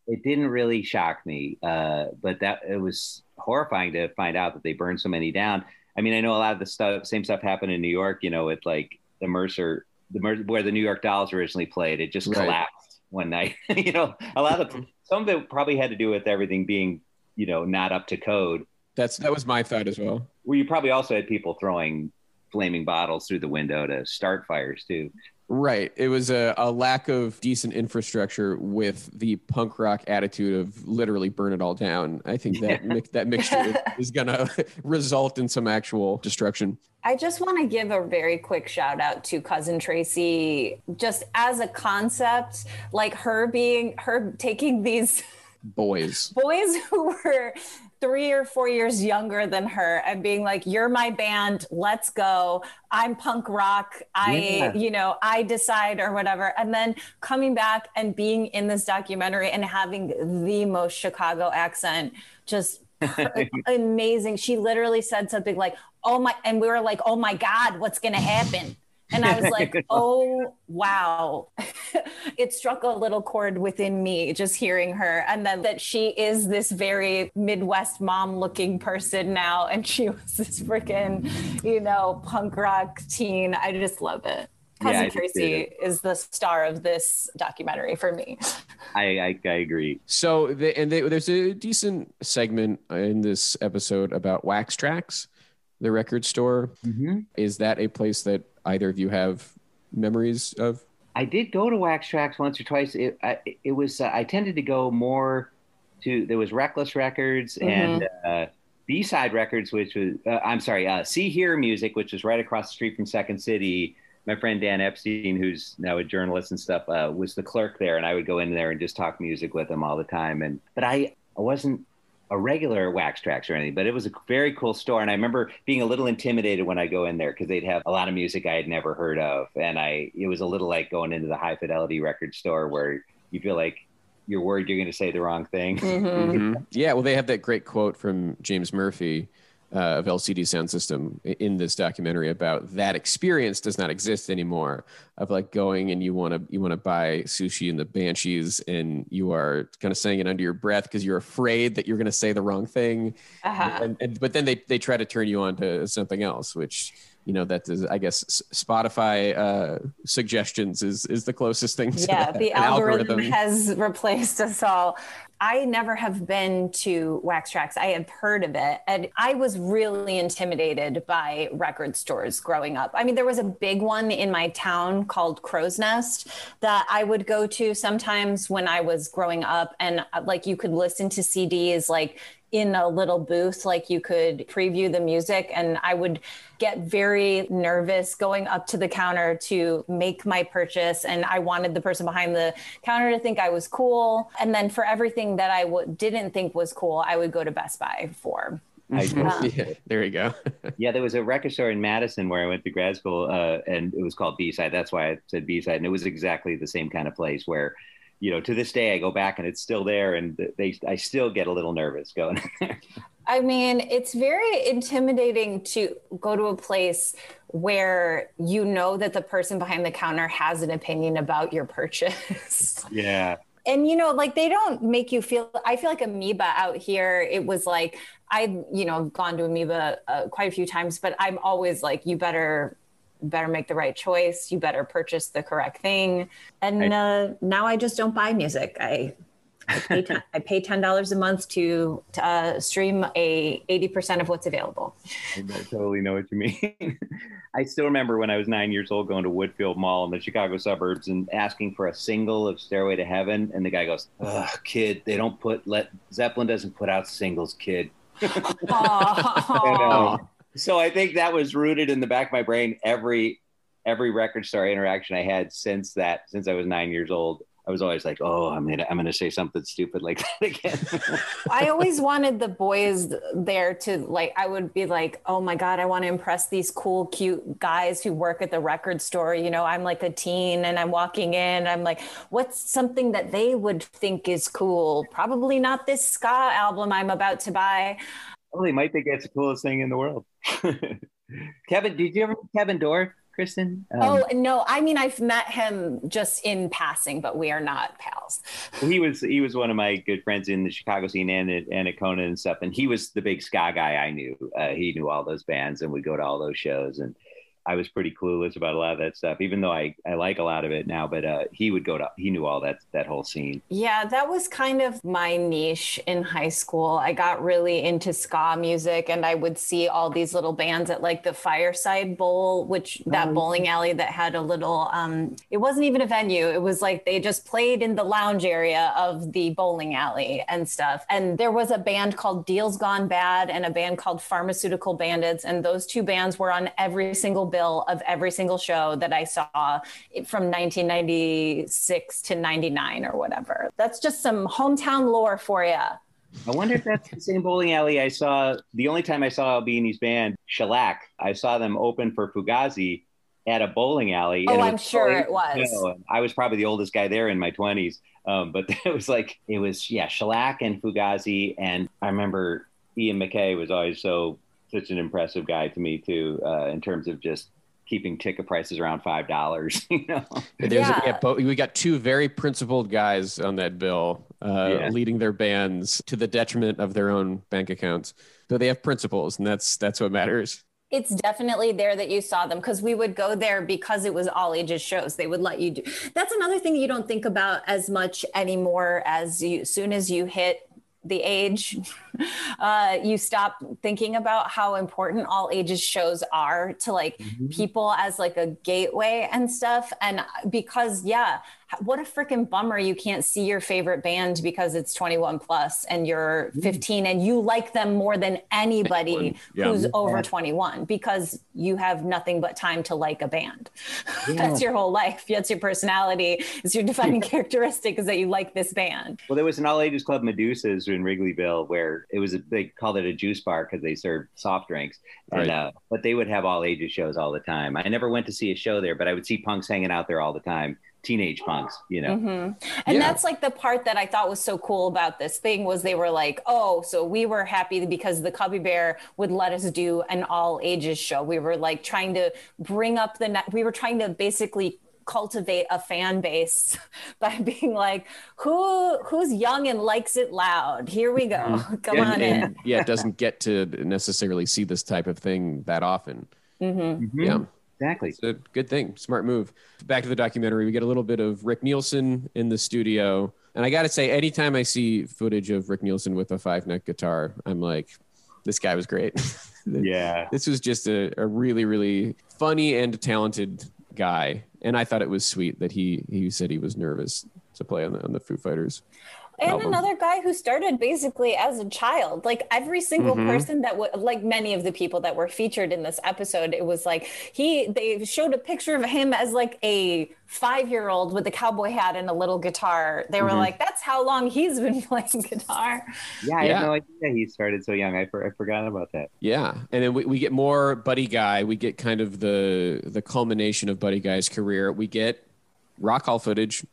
it didn't really shock me. Uh, but that it was horrifying to find out that they burned so many down. I mean, I know a lot of the stuff, same stuff happened in New York. You know, with like the Mercer, the Mer- where the New York Dolls originally played, it just Right. collapsed one night. you know, a lot of some of it probably had to do with everything being, you know, not up to code. That's that was my thought as well. Well, you probably also had people throwing flaming bottles through the window to start fires too. Right. It was a, a lack of decent infrastructure with the punk rock attitude of literally burn it all down. I think that mi- that mixture is going to result in some actual destruction. I just want to give a very quick shout out to cousin Tracy, just as a concept, like her being her taking these Boys. boys who were three or four years younger than her and being like, You're my band, let's go. I'm punk rock. I, Yeah. you know, I decide or whatever. And then coming back and being in this documentary and having the most Chicago accent, just amazing. She literally said something like, Oh my, and we were like, Oh my God, what's going to happen? And I was like, oh, wow. it struck a little chord within me just hearing her. And then that she is this very Midwest mom looking person now. And she was this freaking, you know, punk rock teen. I just love it. Yeah, Cousin just Tracy is the star of this documentary for me. I, I, I agree. So, they, and they, there's a decent segment in this episode about Wax Trax, the record store. Mm-hmm. Is that a place that either of you have memories of? I did go to Wax Trax once or twice. It, I, it was uh, I tended to go more to there was Reckless Records and uh, B Side Records, which was uh, I'm sorry, uh, See Here Music, which was right across the street from Second City. My friend Dan Epstein, who's now a journalist and stuff, uh, was the clerk there, and I would go in there and just talk music with him all the time. And but I, I wasn't a regular Wax Trax or anything, but it was a very cool store. And I remember being a little intimidated when I go in there because they'd have a lot of music I had never heard of. And I, it was a little like going into the high fidelity record store where you feel like you're worried you're going to say the wrong thing. Mhm. Yeah, well, they have that great quote from James Murphy uh, of LCD Soundsystem in this documentary about that experience does not exist anymore. Of like going and you want to you want to buy Siouxsie and the Banshees and you are kind of saying it under your breath because you're afraid that you're going to say the wrong thing. Uh-huh. And, and but then they they try to turn you on to something else, which you know that is I guess Spotify uh, suggestions is is the closest thing. To yeah that, the an algorithm, has replaced us all i never have been to Wax Trax. I have heard of it and i was really intimidated by record stores growing up. I mean there was a big one in my town called crow's nest that i would go to sometimes when i was growing up and uh, like you could listen to cds like in a little booth like you could preview the music and i would get very nervous going up to the counter to make my purchase and i wanted the person behind the counter to think i was cool and then for everything that I w- didn't think was cool i would go to best buy for I yeah, there you go. Yeah, there was a record store in Madison where I went to grad school, uh, and it was called B Side. That's why I said B Side, and it was exactly the same kind of place where, you know, to this day I go back and it's still there, and they I still get a little nervous going. There. I mean, it's very intimidating to go to a place where you know that the person behind the counter has an opinion about your purchase. yeah, and you know, like they don't make you feel. I feel like Amoeba out here. It was like I've you know gone to Amoeba uh, quite a few times, but I'm always like, you better better make the right choice. You better purchase the correct thing. And uh, now I just don't buy music. I I pay ten, I pay ten dollars a month to, to uh, stream a eighty percent of what's available. I totally know what you mean. I still remember when I was nine years old going to Woodfield Mall in the Chicago suburbs and asking for a single of Stairway to Heaven, and the guy goes, "Ugh, kid, they don't put Led Zeppelin doesn't put out singles, kid." And, uh, so I think that was rooted in the back of my brain. Every every record store interaction I had since that, since I was nine years old, I was always like, "Oh, I'm gonna I'm gonna say something stupid like that again." I always wanted the boys there to like, I would be like, oh my God, I want to impress these cool, cute guys who work at the record store. You know, I'm like a teen and I'm walking in. I'm like, what's something that they would think is cool? Probably not this ska album I'm about to buy. Oh, they might think that's the coolest thing in the world. Kevin, did you ever meet Kevin Dorff, Kristen? Um, oh, no, I mean, I've met him just in passing, but we are not pals. he was he was one of my good friends in the Chicago scene and at, and at and stuff. And he was the big ska guy I knew. Uh, he knew all those bands and we would go to all those shows. And I was pretty clueless about a lot of that stuff, even though I, I like a lot of it now. But uh, he would go to he knew all that that whole scene. Yeah, that was kind of my niche in high school. I got really into ska music, and I would see all these little bands at like the Fireside Bowl, which that Oh. bowling alley that had a little. um It wasn't even a venue. It was like they just played in the lounge area of the bowling alley and stuff. And there was a band called Deals Gone Bad and a band called Pharmaceutical Bandits, and those two bands were on every single bill of every single show that I saw from 1996 to 99 or whatever. That's just some hometown lore for you. I wonder if that's the same bowling alley I saw. The only time I saw Albini's band, Shellac, I saw them open for Fugazi at a bowling alley. Oh, and I'm sure it was. know, I was probably the oldest guy there in my 20s. Um, but it was like, it was, yeah, Shellac and Fugazi. And I remember Ian MacKaye was always so, such an impressive guy to me, too, uh, in terms of just keeping ticket prices around $5, you know? There's Yeah. yeah, we got two very principled guys on that bill, uh, Yeah. leading their bands to the detriment of their own bank accounts. Though they have principles, and that's that's what matters. It's definitely there that you saw them because we would go there because it was all ages shows. They would let you do. That's another thing you don't think about as much anymore. As you, soon as you hit the age, uh, you stop thinking about how important all ages shows are to like people as like a gateway and stuff. And because yeah, what a freaking bummer you can't see your favorite band because it's 21 plus and you're 15 and you like them more than anybody yeah. who's over 21 because you have nothing but time to like a band. That's your whole life. That's your personality. It's your defining characteristic is that you like this band. Well, there was an all ages club, Medusa's, in Wrigleyville, where it was a, they called it a juice bar because they served soft drinks. And Right. uh, but they would have all ages shows all the time. I never went to see a show there, but I would see punks hanging out there all the time. Teenage punks, you know. Mm-hmm. And Yeah. that's like the part that I thought was so cool about this thing was they were like, oh, so we were happy because the Cubby Bear would let us do an all ages show. We were like trying to bring up the, ne- we were trying to basically cultivate a fan base by being like, who who's young and likes it loud? Here we go. Mm-hmm. Come and, on and, in. yeah, it doesn't get to necessarily see this type of thing that often. Mm-hmm. mm-hmm. Yeah. Exactly. It's a good thing. Smart move. Back to the documentary. We get a little bit of Rick Nielsen in the studio. And I got to say, anytime I see footage of Rick Nielsen with a five neck guitar, I'm like, this guy was great. Yeah. this was just a, a really, really funny and talented guy. And I thought it was sweet that he, he said he was nervous to play on the, on the Foo Fighters. And album. another guy who started basically as a child. Like every single Mhm. person that would, like many of the people that were featured in this episode, it was like he, they showed a picture of him as like a five year old with a cowboy hat and a little guitar. They were Mhm. like, that's how long he's been playing guitar. Yeah, I Yeah. had no idea he started so young. I, for, I forgot about that. Yeah, and then we, we get more Buddy Guy. We get kind of the the culmination of Buddy Guy's career. We get Rock Hall footage.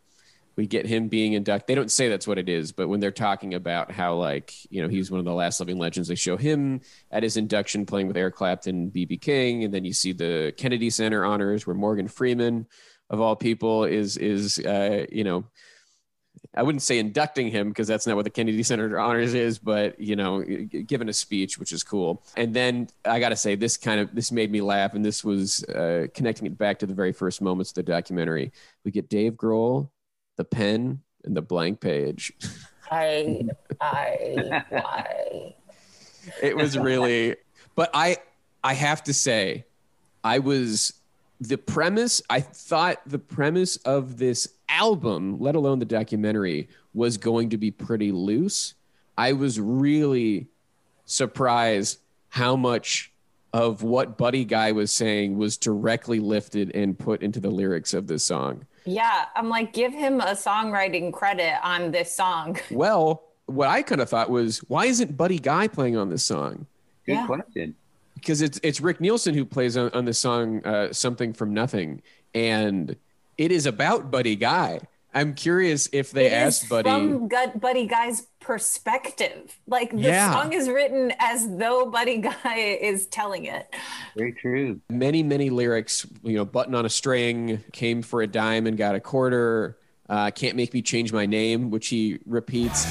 We get him being inducted. They don't say that's what it is, but when they're talking about how like you know he's one of the last living legends, they show him at his induction playing with Eric Clapton, BB King, and then you see the Kennedy Center honors where Morgan Freeman, of all people, is is uh, you know I wouldn't say inducting him because that's not what the Kennedy Center Honors is, but you know, g- giving a speech, which is cool. And then I got to say, this kind of this made me laugh, and this was uh, connecting it back to the very first moments of the documentary. We get Dave Grohl, the pen, and the blank page. I, I, why? it was really but i i have to say i was the premise i thought the premise of this album let alone the documentary was going to be pretty loose i was really surprised how much of what buddy guy was saying was directly lifted and put into the lyrics of this song Yeah, I'm like, give him a songwriting credit on this song. well what i kind of thought was why isn't buddy guy playing on this song Good Yeah. question. because it's it's Rick Nielsen who plays on, on the song uh, "Something from Nothing," and it is about Buddy Guy. I'm curious if they It is asked Buddy. from Gut Buddy Guy's perspective. Like the Yeah. song is written as though Buddy Guy is telling it. Very true. many many lyrics. You know, button on a string, came for a dime and got a quarter. Uh, can't make me change my name, which he repeats.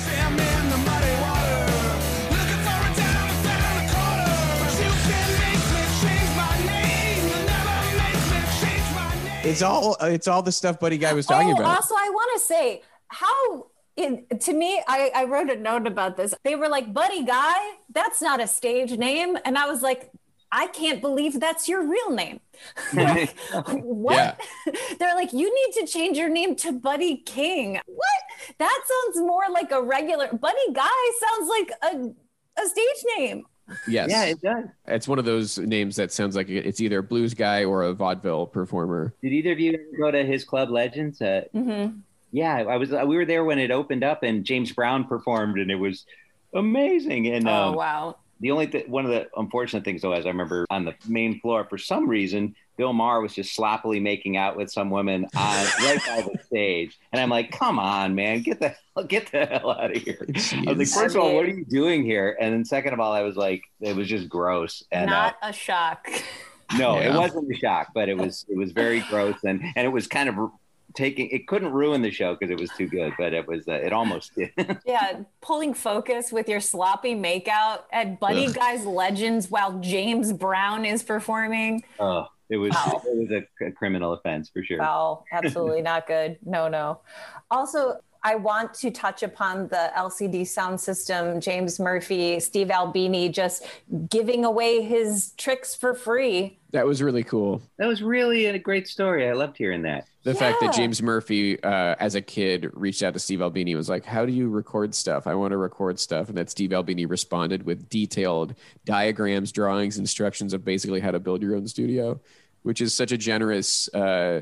It's all it's all the stuff Buddy Guy was talking oh, about. Also, I want to say how. In, to me, I, I wrote a note about this. They were like, Buddy Guy, that's not a stage name. And I was like, I can't believe that's your real name. like, what? Yeah. They're like, you need to change your name to Buddy King. What? That sounds more like a regular Buddy Guy sounds like a, a stage name. Yes. Yeah, it does. It's one of those names that sounds like it's either a blues guy or a vaudeville performer. Did either of you ever go to his club Legends? Uh, Mm-hmm. yeah, I was. Uh, we were there when it opened up, and James Brown performed, and it was amazing. And Oh, um, wow. the only th- one of the unfortunate things, though, is I remember on the main floor for some reason, Bill Maher was just sloppily making out with some women on right by the stage, and I'm like, "Come on, man, get the get the hell out of here!" I was like, first of all, what are you doing here? And then second of all, I was like, it was just gross. And uh, Not a shock. no, Yeah. it wasn't a shock, but it was it was very gross, and and it was kind of taking. It couldn't ruin the show because it was too good, but it was uh, it almost did. Yeah, pulling focus with your sloppy makeout at Buddy Ugh. Guy's Legends while James Brown is performing. Oh, it was Wow. it was a, a criminal offense for sure. Wow, absolutely not good. No, no. Also, I want to touch upon the LCD Soundsystem, James Murphy, Steve Albini just giving away his tricks for free. That was really cool. That was really a great story. I loved hearing that. The fact that James Murphy, uh, as a kid, reached out to Steve Albini and was like, "How do you record stuff? I want to record stuff." And that Steve Albini responded with detailed diagrams, drawings, instructions of basically how to build your own studio, which is such a generous. Uh,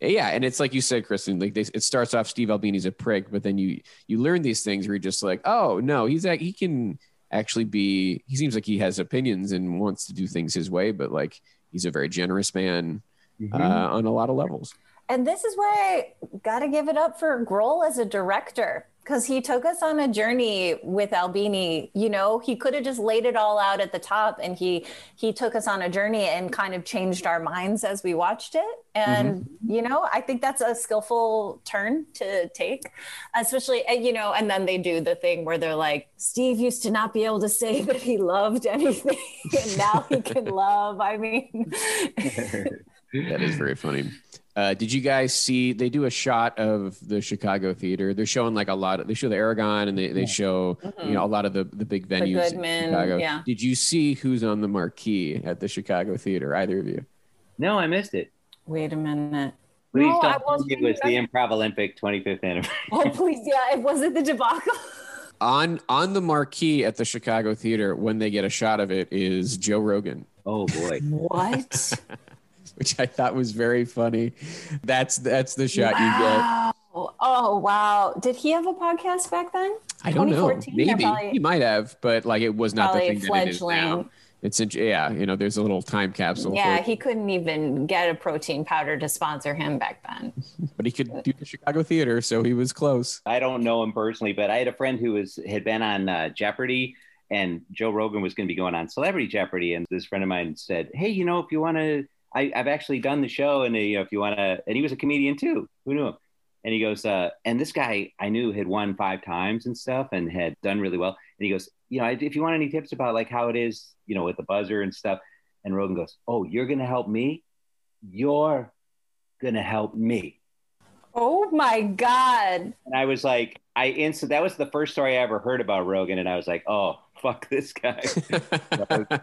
yeah, and it's like you said, Kristen. Like they, it starts off, Steve Albini's a prick, but then you you learn these things where you're just like, "Oh no, he's a, he can actually be. He seems like he has opinions and wants to do things his way, but like he's a very generous man." Uh, on a lot of levels. And this is where I got to give it up for Grohl as a director because he took us on a journey with Albini. You know, he could have just laid it all out at the top, and he he took us on a journey and kind of changed our minds as we watched it. And mm-hmm. you know, I think that's a skillful turn to take, especially you know. And then they do the thing where they're like, Steve used to not be able to say that he loved anything, and now he can love. I mean. That is very funny. Uh, did you guys see? They do a shot of the Chicago theater. They're showing like a lot. Of, they show the Aragon and they, they show you know a lot of the the big venues. in Mm-hmm. Goodman, Chicago. yeah. Did you see who's on the marquee at the Chicago theater? Either of you? No, I missed it. Wait a minute. Please No, I don't tell wasn't me it was the Improv Olympic 25th anniversary. Oh please, yeah. It was it the debacle. On on the marquee at the Chicago theater when they get a shot of it is Joe Rogan, Oh boy. What? which I thought was very funny. That's that's the shot you get. Oh wow. Did he have a podcast back then? I don't know. 2014 Maybe probably- he might have, but like it was not the Probably thing that it is fledgling. now. It's in, yeah, you know, there's a little time capsule. Yeah, for he couldn't even get a protein powder to sponsor him back then. but he could do the Chicago theater, so he was close. I don't know him personally, but I had a friend who was had been on uh, Jeopardy, and Joe Rogan was going to be going on Celebrity Jeopardy, and this friend of mine said, "Hey, you know, if you want to, I've actually done the show, and you know, if you want to," and he was a comedian too. Who knew him? And he goes, uh, and this guy I knew had won five times and stuff, and had done really well. And he goes, you know, if you want any tips about like how it is, you know, with the buzzer and stuff. And Rogan goes, "Oh, you're going to help me? You're going to help me." Oh my god. And I was like, I instant that was the first story I ever heard about Rogan, and I was like, oh fuck this guy.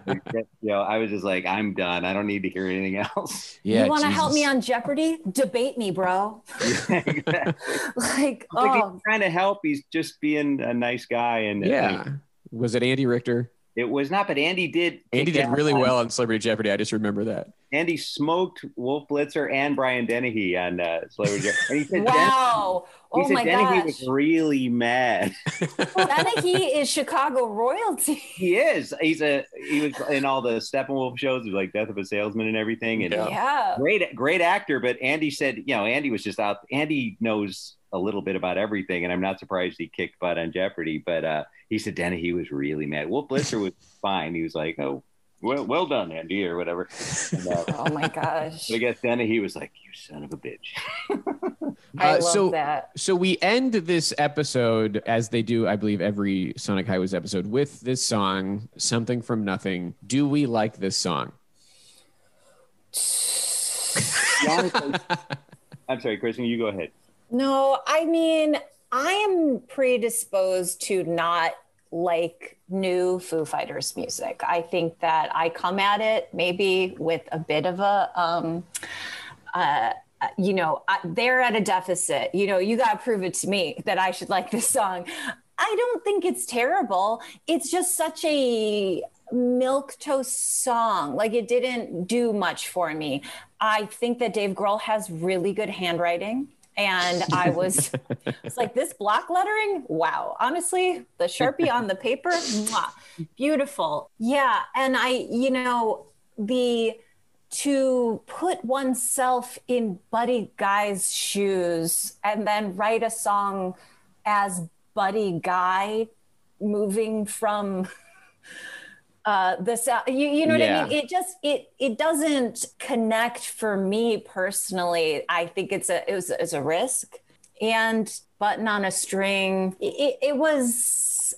you know, I was just like, I'm done. I don't need to hear anything else. Yeah, you want to help me on Jeopardy? Debate me, bro. Exactly. Like, Like, oh, he's trying to help. He's just being a nice guy, and uh, Yeah. and Was it Andy Richter? it was not. But Andy did. Andy did really on- well on Celebrity Jeopardy. I just remember that. Andy smoked Wolf Blitzer and Brian Dennehy on uh, Celebrity Jeopardy. And he said, wow. Den- Oh he said my Dennehy gosh. was really mad. Dennehy is Chicago royalty. he is. He's a. He was in all the Steppenwolf shows, like Death of a Salesman and everything. And Yeah. great great actor but andy said you know andy was just out andy knows a little bit about everything and i'm not surprised he kicked butt on jeopardy but uh he said danny he was really mad wolf blitzer was fine he was like oh well well done andy or whatever and, uh, Oh my gosh. but i guess then he was like you son of a bitch I Uh, love so- that. So we end this episode as they do, I believe, every Sonic Highways episode with this song, "Something from Nothing." Do we like this song? I'm sorry, Kristen, you go ahead. No, I mean, I am predisposed to not like new Foo Fighters music. I think that I come at it maybe with a bit of a, um, uh, you know, I, they're at a deficit. You know, you got to prove it to me that I should like this song. I don't think it's terrible. It's just such a milk toast song. Like it didn't do much for me. I think that Dave Grohl has really good handwriting. And I was, it's like this block lettering. Wow. Honestly, the Sharpie on the paper, mwah, beautiful. Yeah. And I, you know, the, to put oneself in Buddy Guy's shoes and then write a song as Buddy Guy moving from uh, this uh, you, you know what Yeah. I mean? It just it it doesn't connect for me personally. I think it's a it was it's a risk. And button on a string, it, it, was.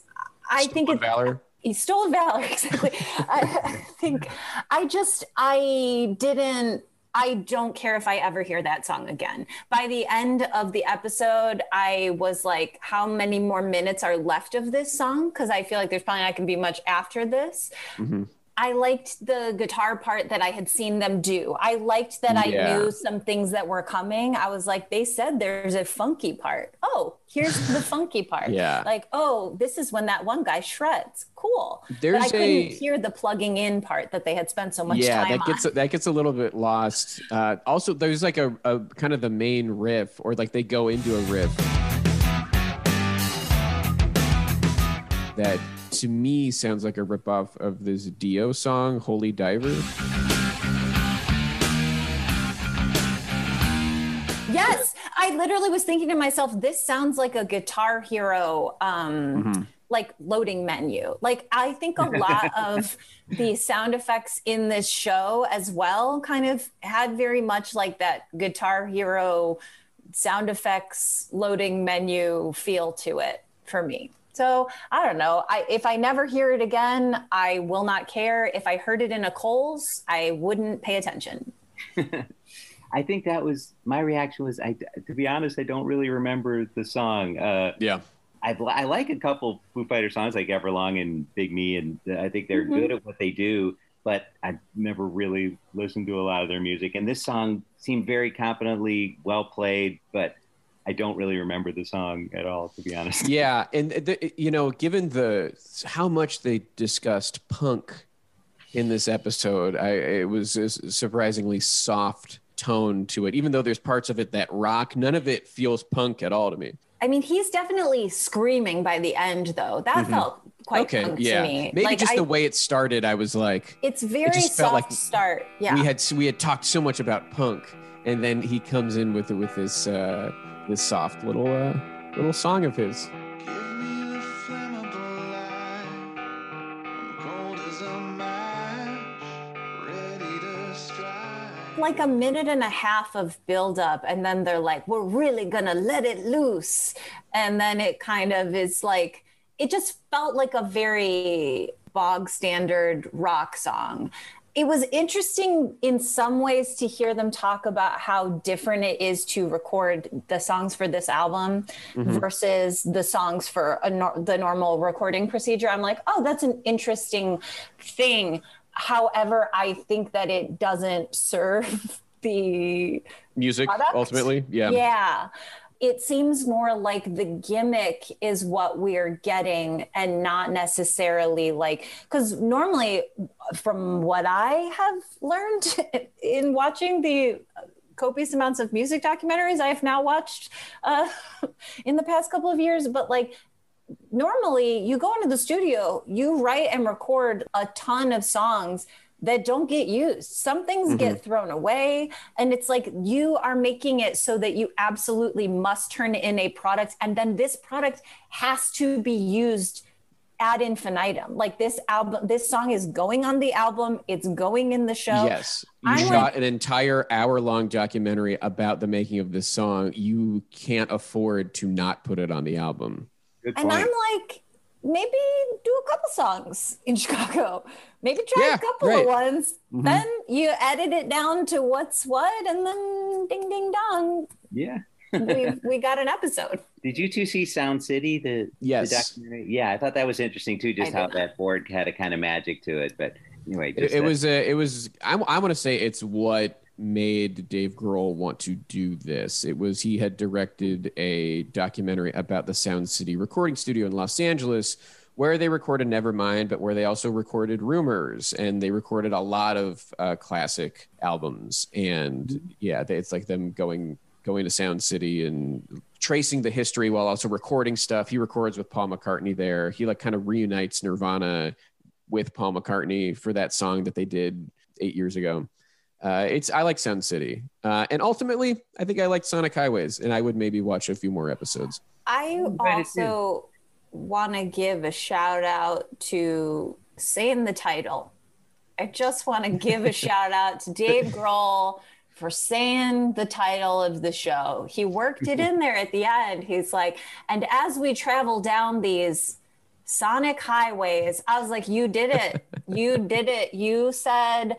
I think it, Valor. he stole valor exactly I, I think i just i didn't i don't care if i ever hear that song again. By the end of the episode i was like how many more minutes are left of this song? Because i feel like there's probably not going to be much after this. Mm-hmm. I liked the guitar part that I had seen them do. I liked that I knew some things that were coming. I was like, they said there's a funky part. Oh, here's the funky part. Yeah. Like, oh, this is when that one guy shreds. Cool. There's but I couldn't a- hear the plugging in part that they had spent so much yeah, time that gets on. that gets a little bit lost. Uh, also, there's like a, a kind of the main riff, or like they go into a riff that to me sounds like a ripoff of this Dio song, "Holy Diver." Yes, I literally was thinking to myself, this sounds like a Guitar Hero um, Mm-hmm. like loading menu. Like I think a lot of the sound effects in this show as well kind of had very much like that Guitar Hero sound effects loading menu feel to it for me. So I don't know. I, if I never hear it again, I will not care. If I heard it in a Kohl's, I wouldn't pay attention. I think that was my reaction. Was I? To be honest, I don't really remember the song. Uh, Yeah, I, I like a couple Foo Fighter songs like Everlong and Big Me, and I think they're Mhm. good at what they do. But I've never really listened to a lot of their music. And this song seemed very competently well played, but I don't really remember the song at all, to be honest. yeah, and the, you know, given the how much they discussed punk in this episode, I it was a surprisingly soft tone to it. Even though there's parts of it that rock, none of it feels punk at all to me. I mean, he's definitely screaming by the end, though. That Mhm. felt quite okay, punk yeah, to me. maybe Like, just I- the way it started, I was like, it's very just soft felt like start. Yeah. we had we had talked so much about punk, and then he comes in with with this uh, this soft little uh, little song of his. like a minute and a half of build up and then they're like we're really gonna let it loose. And then it kind of is like it just felt like a very bog standard rock song it was interesting in some ways to hear them talk about how different it is to record the songs for this album Mhm. versus the songs for a nor- the normal recording procedure. I'm like, oh, that's an interesting thing. However, I think that it doesn't serve the Music Product? ultimately, yeah. yeah. It seems more like the gimmick is what we're getting and not necessarily like, because normally, from what I have learned in watching the copious amounts of music documentaries I have now watched uh, in the past couple of years, but like, normally you go into the studio, you write and record a ton of songs that don't get used. Some things get mm-hmm. thrown away. And it's like you are making it so that you absolutely must turn in a product. And then this product has to be used ad infinitum. Like this album, this song is going on the album, it's going in the show. Yes. You I'm shot like- an entire hour long documentary about the making of this song. You can't afford to not put it on the album. and I'm like, maybe do a couple songs in Chicago. Maybe try Yeah, a couple right. of ones. Mhm. Then you edit it down to what's what, and then ding ding dong, Yeah. we we got an episode. Did you two see Sound City? The Yes. The documentary? Yeah, I thought that was interesting too. Just how did that board had a kind of magic to it. But anyway, It, just it that- was a, it was I, I want to say it's what made Dave Grohl want to do this. It was he had directed a documentary about the Sound City recording studio in Los Angeles where they recorded Nevermind, but where they also recorded Rumors and they recorded a lot of uh, classic albums. And yeah, they, it's like them going going to Sound City and tracing the history while also recording stuff. He records with Paul McCartney there. He like kind of reunites Nirvana with Paul McCartney for that song that they did eight years ago. Uh, it's I like Sound City, uh, and ultimately, I think I like Sonic Highways, and I would maybe watch a few more episodes. I also want to give a shout out to saying the title. I just want to give a shout out to Dave Grohl for saying the title of the show. He worked it in there at the end. He's like, and as we travel down these sonic highways, I was like, you did it. You did it. You said,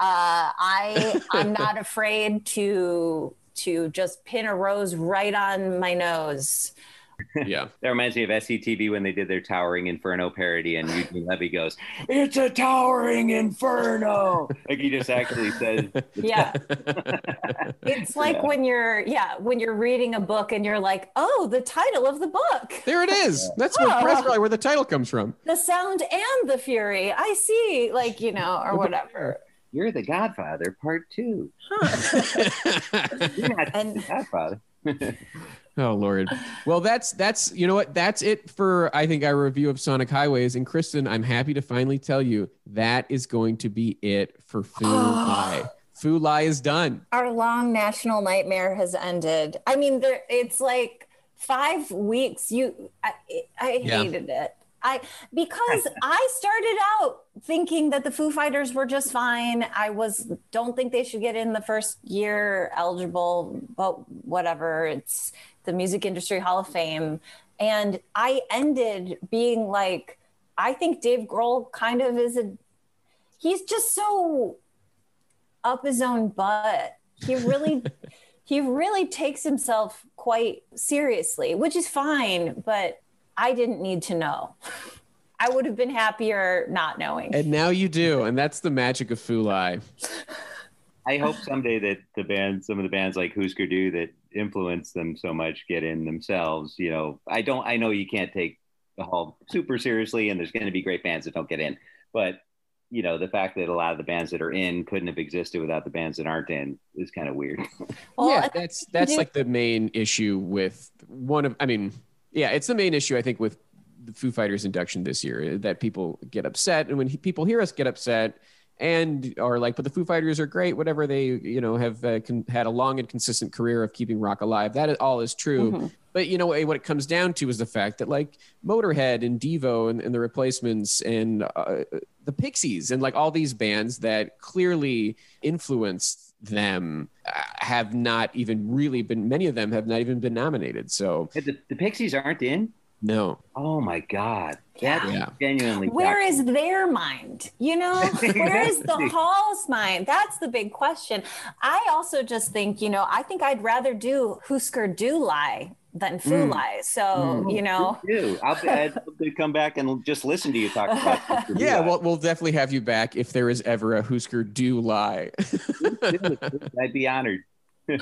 uh, I I'm not afraid to to just pin a rose right on my nose. Yeah, that reminds me of SCTV when they did their Towering Inferno parody, and Eugene Levy goes, "It's a towering inferno." like he just actually says, Yeah. It's like when you're yeah, when you're reading a book and you're like, "Oh, the title of the book. there it is. That's what, Oh. that's probably where the title comes from. The sound and the fury. I see." Like, you know, or whatever. "You're the Godfather, Part Two. You're not And- the Godfather." Oh Lord. Well, that's that's you know what that's it for I think our review of Sonic Highways. And Kristen, I'm happy to finally tell you that is going to be it for Fu Lai. Fu Lai is done. Our long national nightmare has ended. I mean, there it's like 5 weeks. You I, I Yeah. hated it. I because I started out thinking that the Foo Fighters were just fine. I was don't think they should get in the first year eligible, but whatever. It's the Music Industry Hall of Fame, and I ended being like, I think Dave Grohl kind of is a. He's just so up his own butt. He really. He really takes himself quite seriously, which is fine, but I didn't need to know. I would have been happier not knowing. And now you do, and that's the magic of Fu Lai. I hope someday that the band, some of the bands like Husker Du that influence them so much, get in themselves. You know, I don't. I know you can't take the whole super seriously, and there's going to be great bands that don't get in. But you know, the fact that a lot of the bands that are in couldn't have existed without the bands that aren't in is kind of weird. Well, yeah, that's that's like the main issue with one of. I mean, yeah, it's the main issue I think with the Foo Fighters induction this year that people get upset, and when he, people hear us get upset and are like, "But the Foo Fighters are great," whatever they you know have uh, con- had a long and consistent career of keeping rock alive. That all is true. Mhm. But you know what it comes down to is the fact that like Motorhead and Devo and, and the Replacements and uh, the Pixies and like all these bands that clearly influenced them uh, have not even really been. Many of them have not even been nominated. So the, the Pixies aren't in. No, Oh my god, that's Yeah. genuinely. Where shocking. is their mind? You know, where is the Hall's mind? That's the big question. I also just think, you know, I think I'd rather do Husker Du Lie than Foo Mm. Lie. So, you know, Me. I'll be, I'd love come back and just listen to you talk about. Husker Du. yeah, well, we'll definitely have you back if there is ever a Husker Du lie. I'd be honored.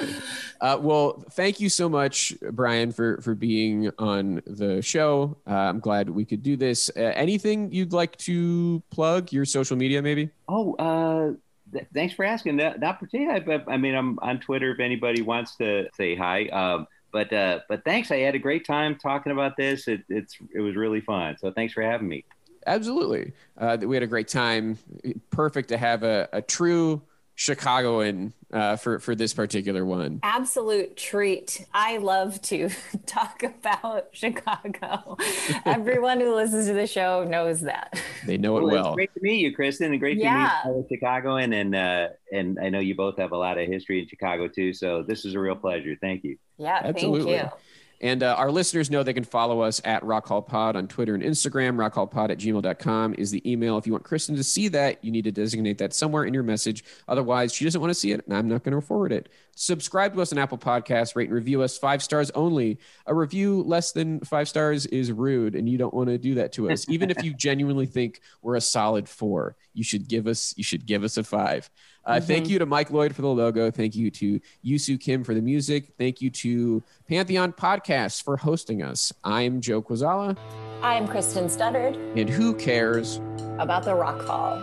Uh, well, thank you so much, Brian, for for being on the show. Uh, I'm glad we could do this. Uh, anything you'd like to plug? Your social media, maybe? Oh, uh, th- thanks for asking. Not, not particularly. I, I mean, I'm on Twitter if anybody wants to say hi. Um, but uh, but thanks. I had a great time talking about this. It, it's it was really fun. So thanks for having me. Absolutely. Uh, we had a great time. Perfect to have a, a true Chicagoan uh, for for this particular one. absolute treat. I love to talk about Chicago. Everyone who listens to the show knows that. They know it Well, well. It's great to meet you, Kristen, and great Yeah. to meet fellow Chicagoan. And uh, and I know you both have a lot of history in Chicago too. So this is a real pleasure. Thank you. Yeah, Absolutely. thank you. And uh, our listeners know they can follow us at Rock Hall Pod on Twitter and Instagram. Rockhallpod at gmail.com is the email. If you want Kristen to see that, you need to designate that somewhere in your message. Otherwise, she doesn't want to see it, and I'm not going to forward it. Subscribe to us on Apple Podcasts, rate and review us five stars only. A review less than five stars is rude, and you don't want to do that to us. Even if you genuinely think we're a solid four, you should give us you should give us a five. Uh, Mm-hmm. Thank you to Mike Lloyd for the logo. Thank you to Yusu Kim for the music. Thank you to Pantheon Podcasts for hosting us. I'm Joe Kwaczala, I am Kristen Studard and who cares? about the Rock Hall.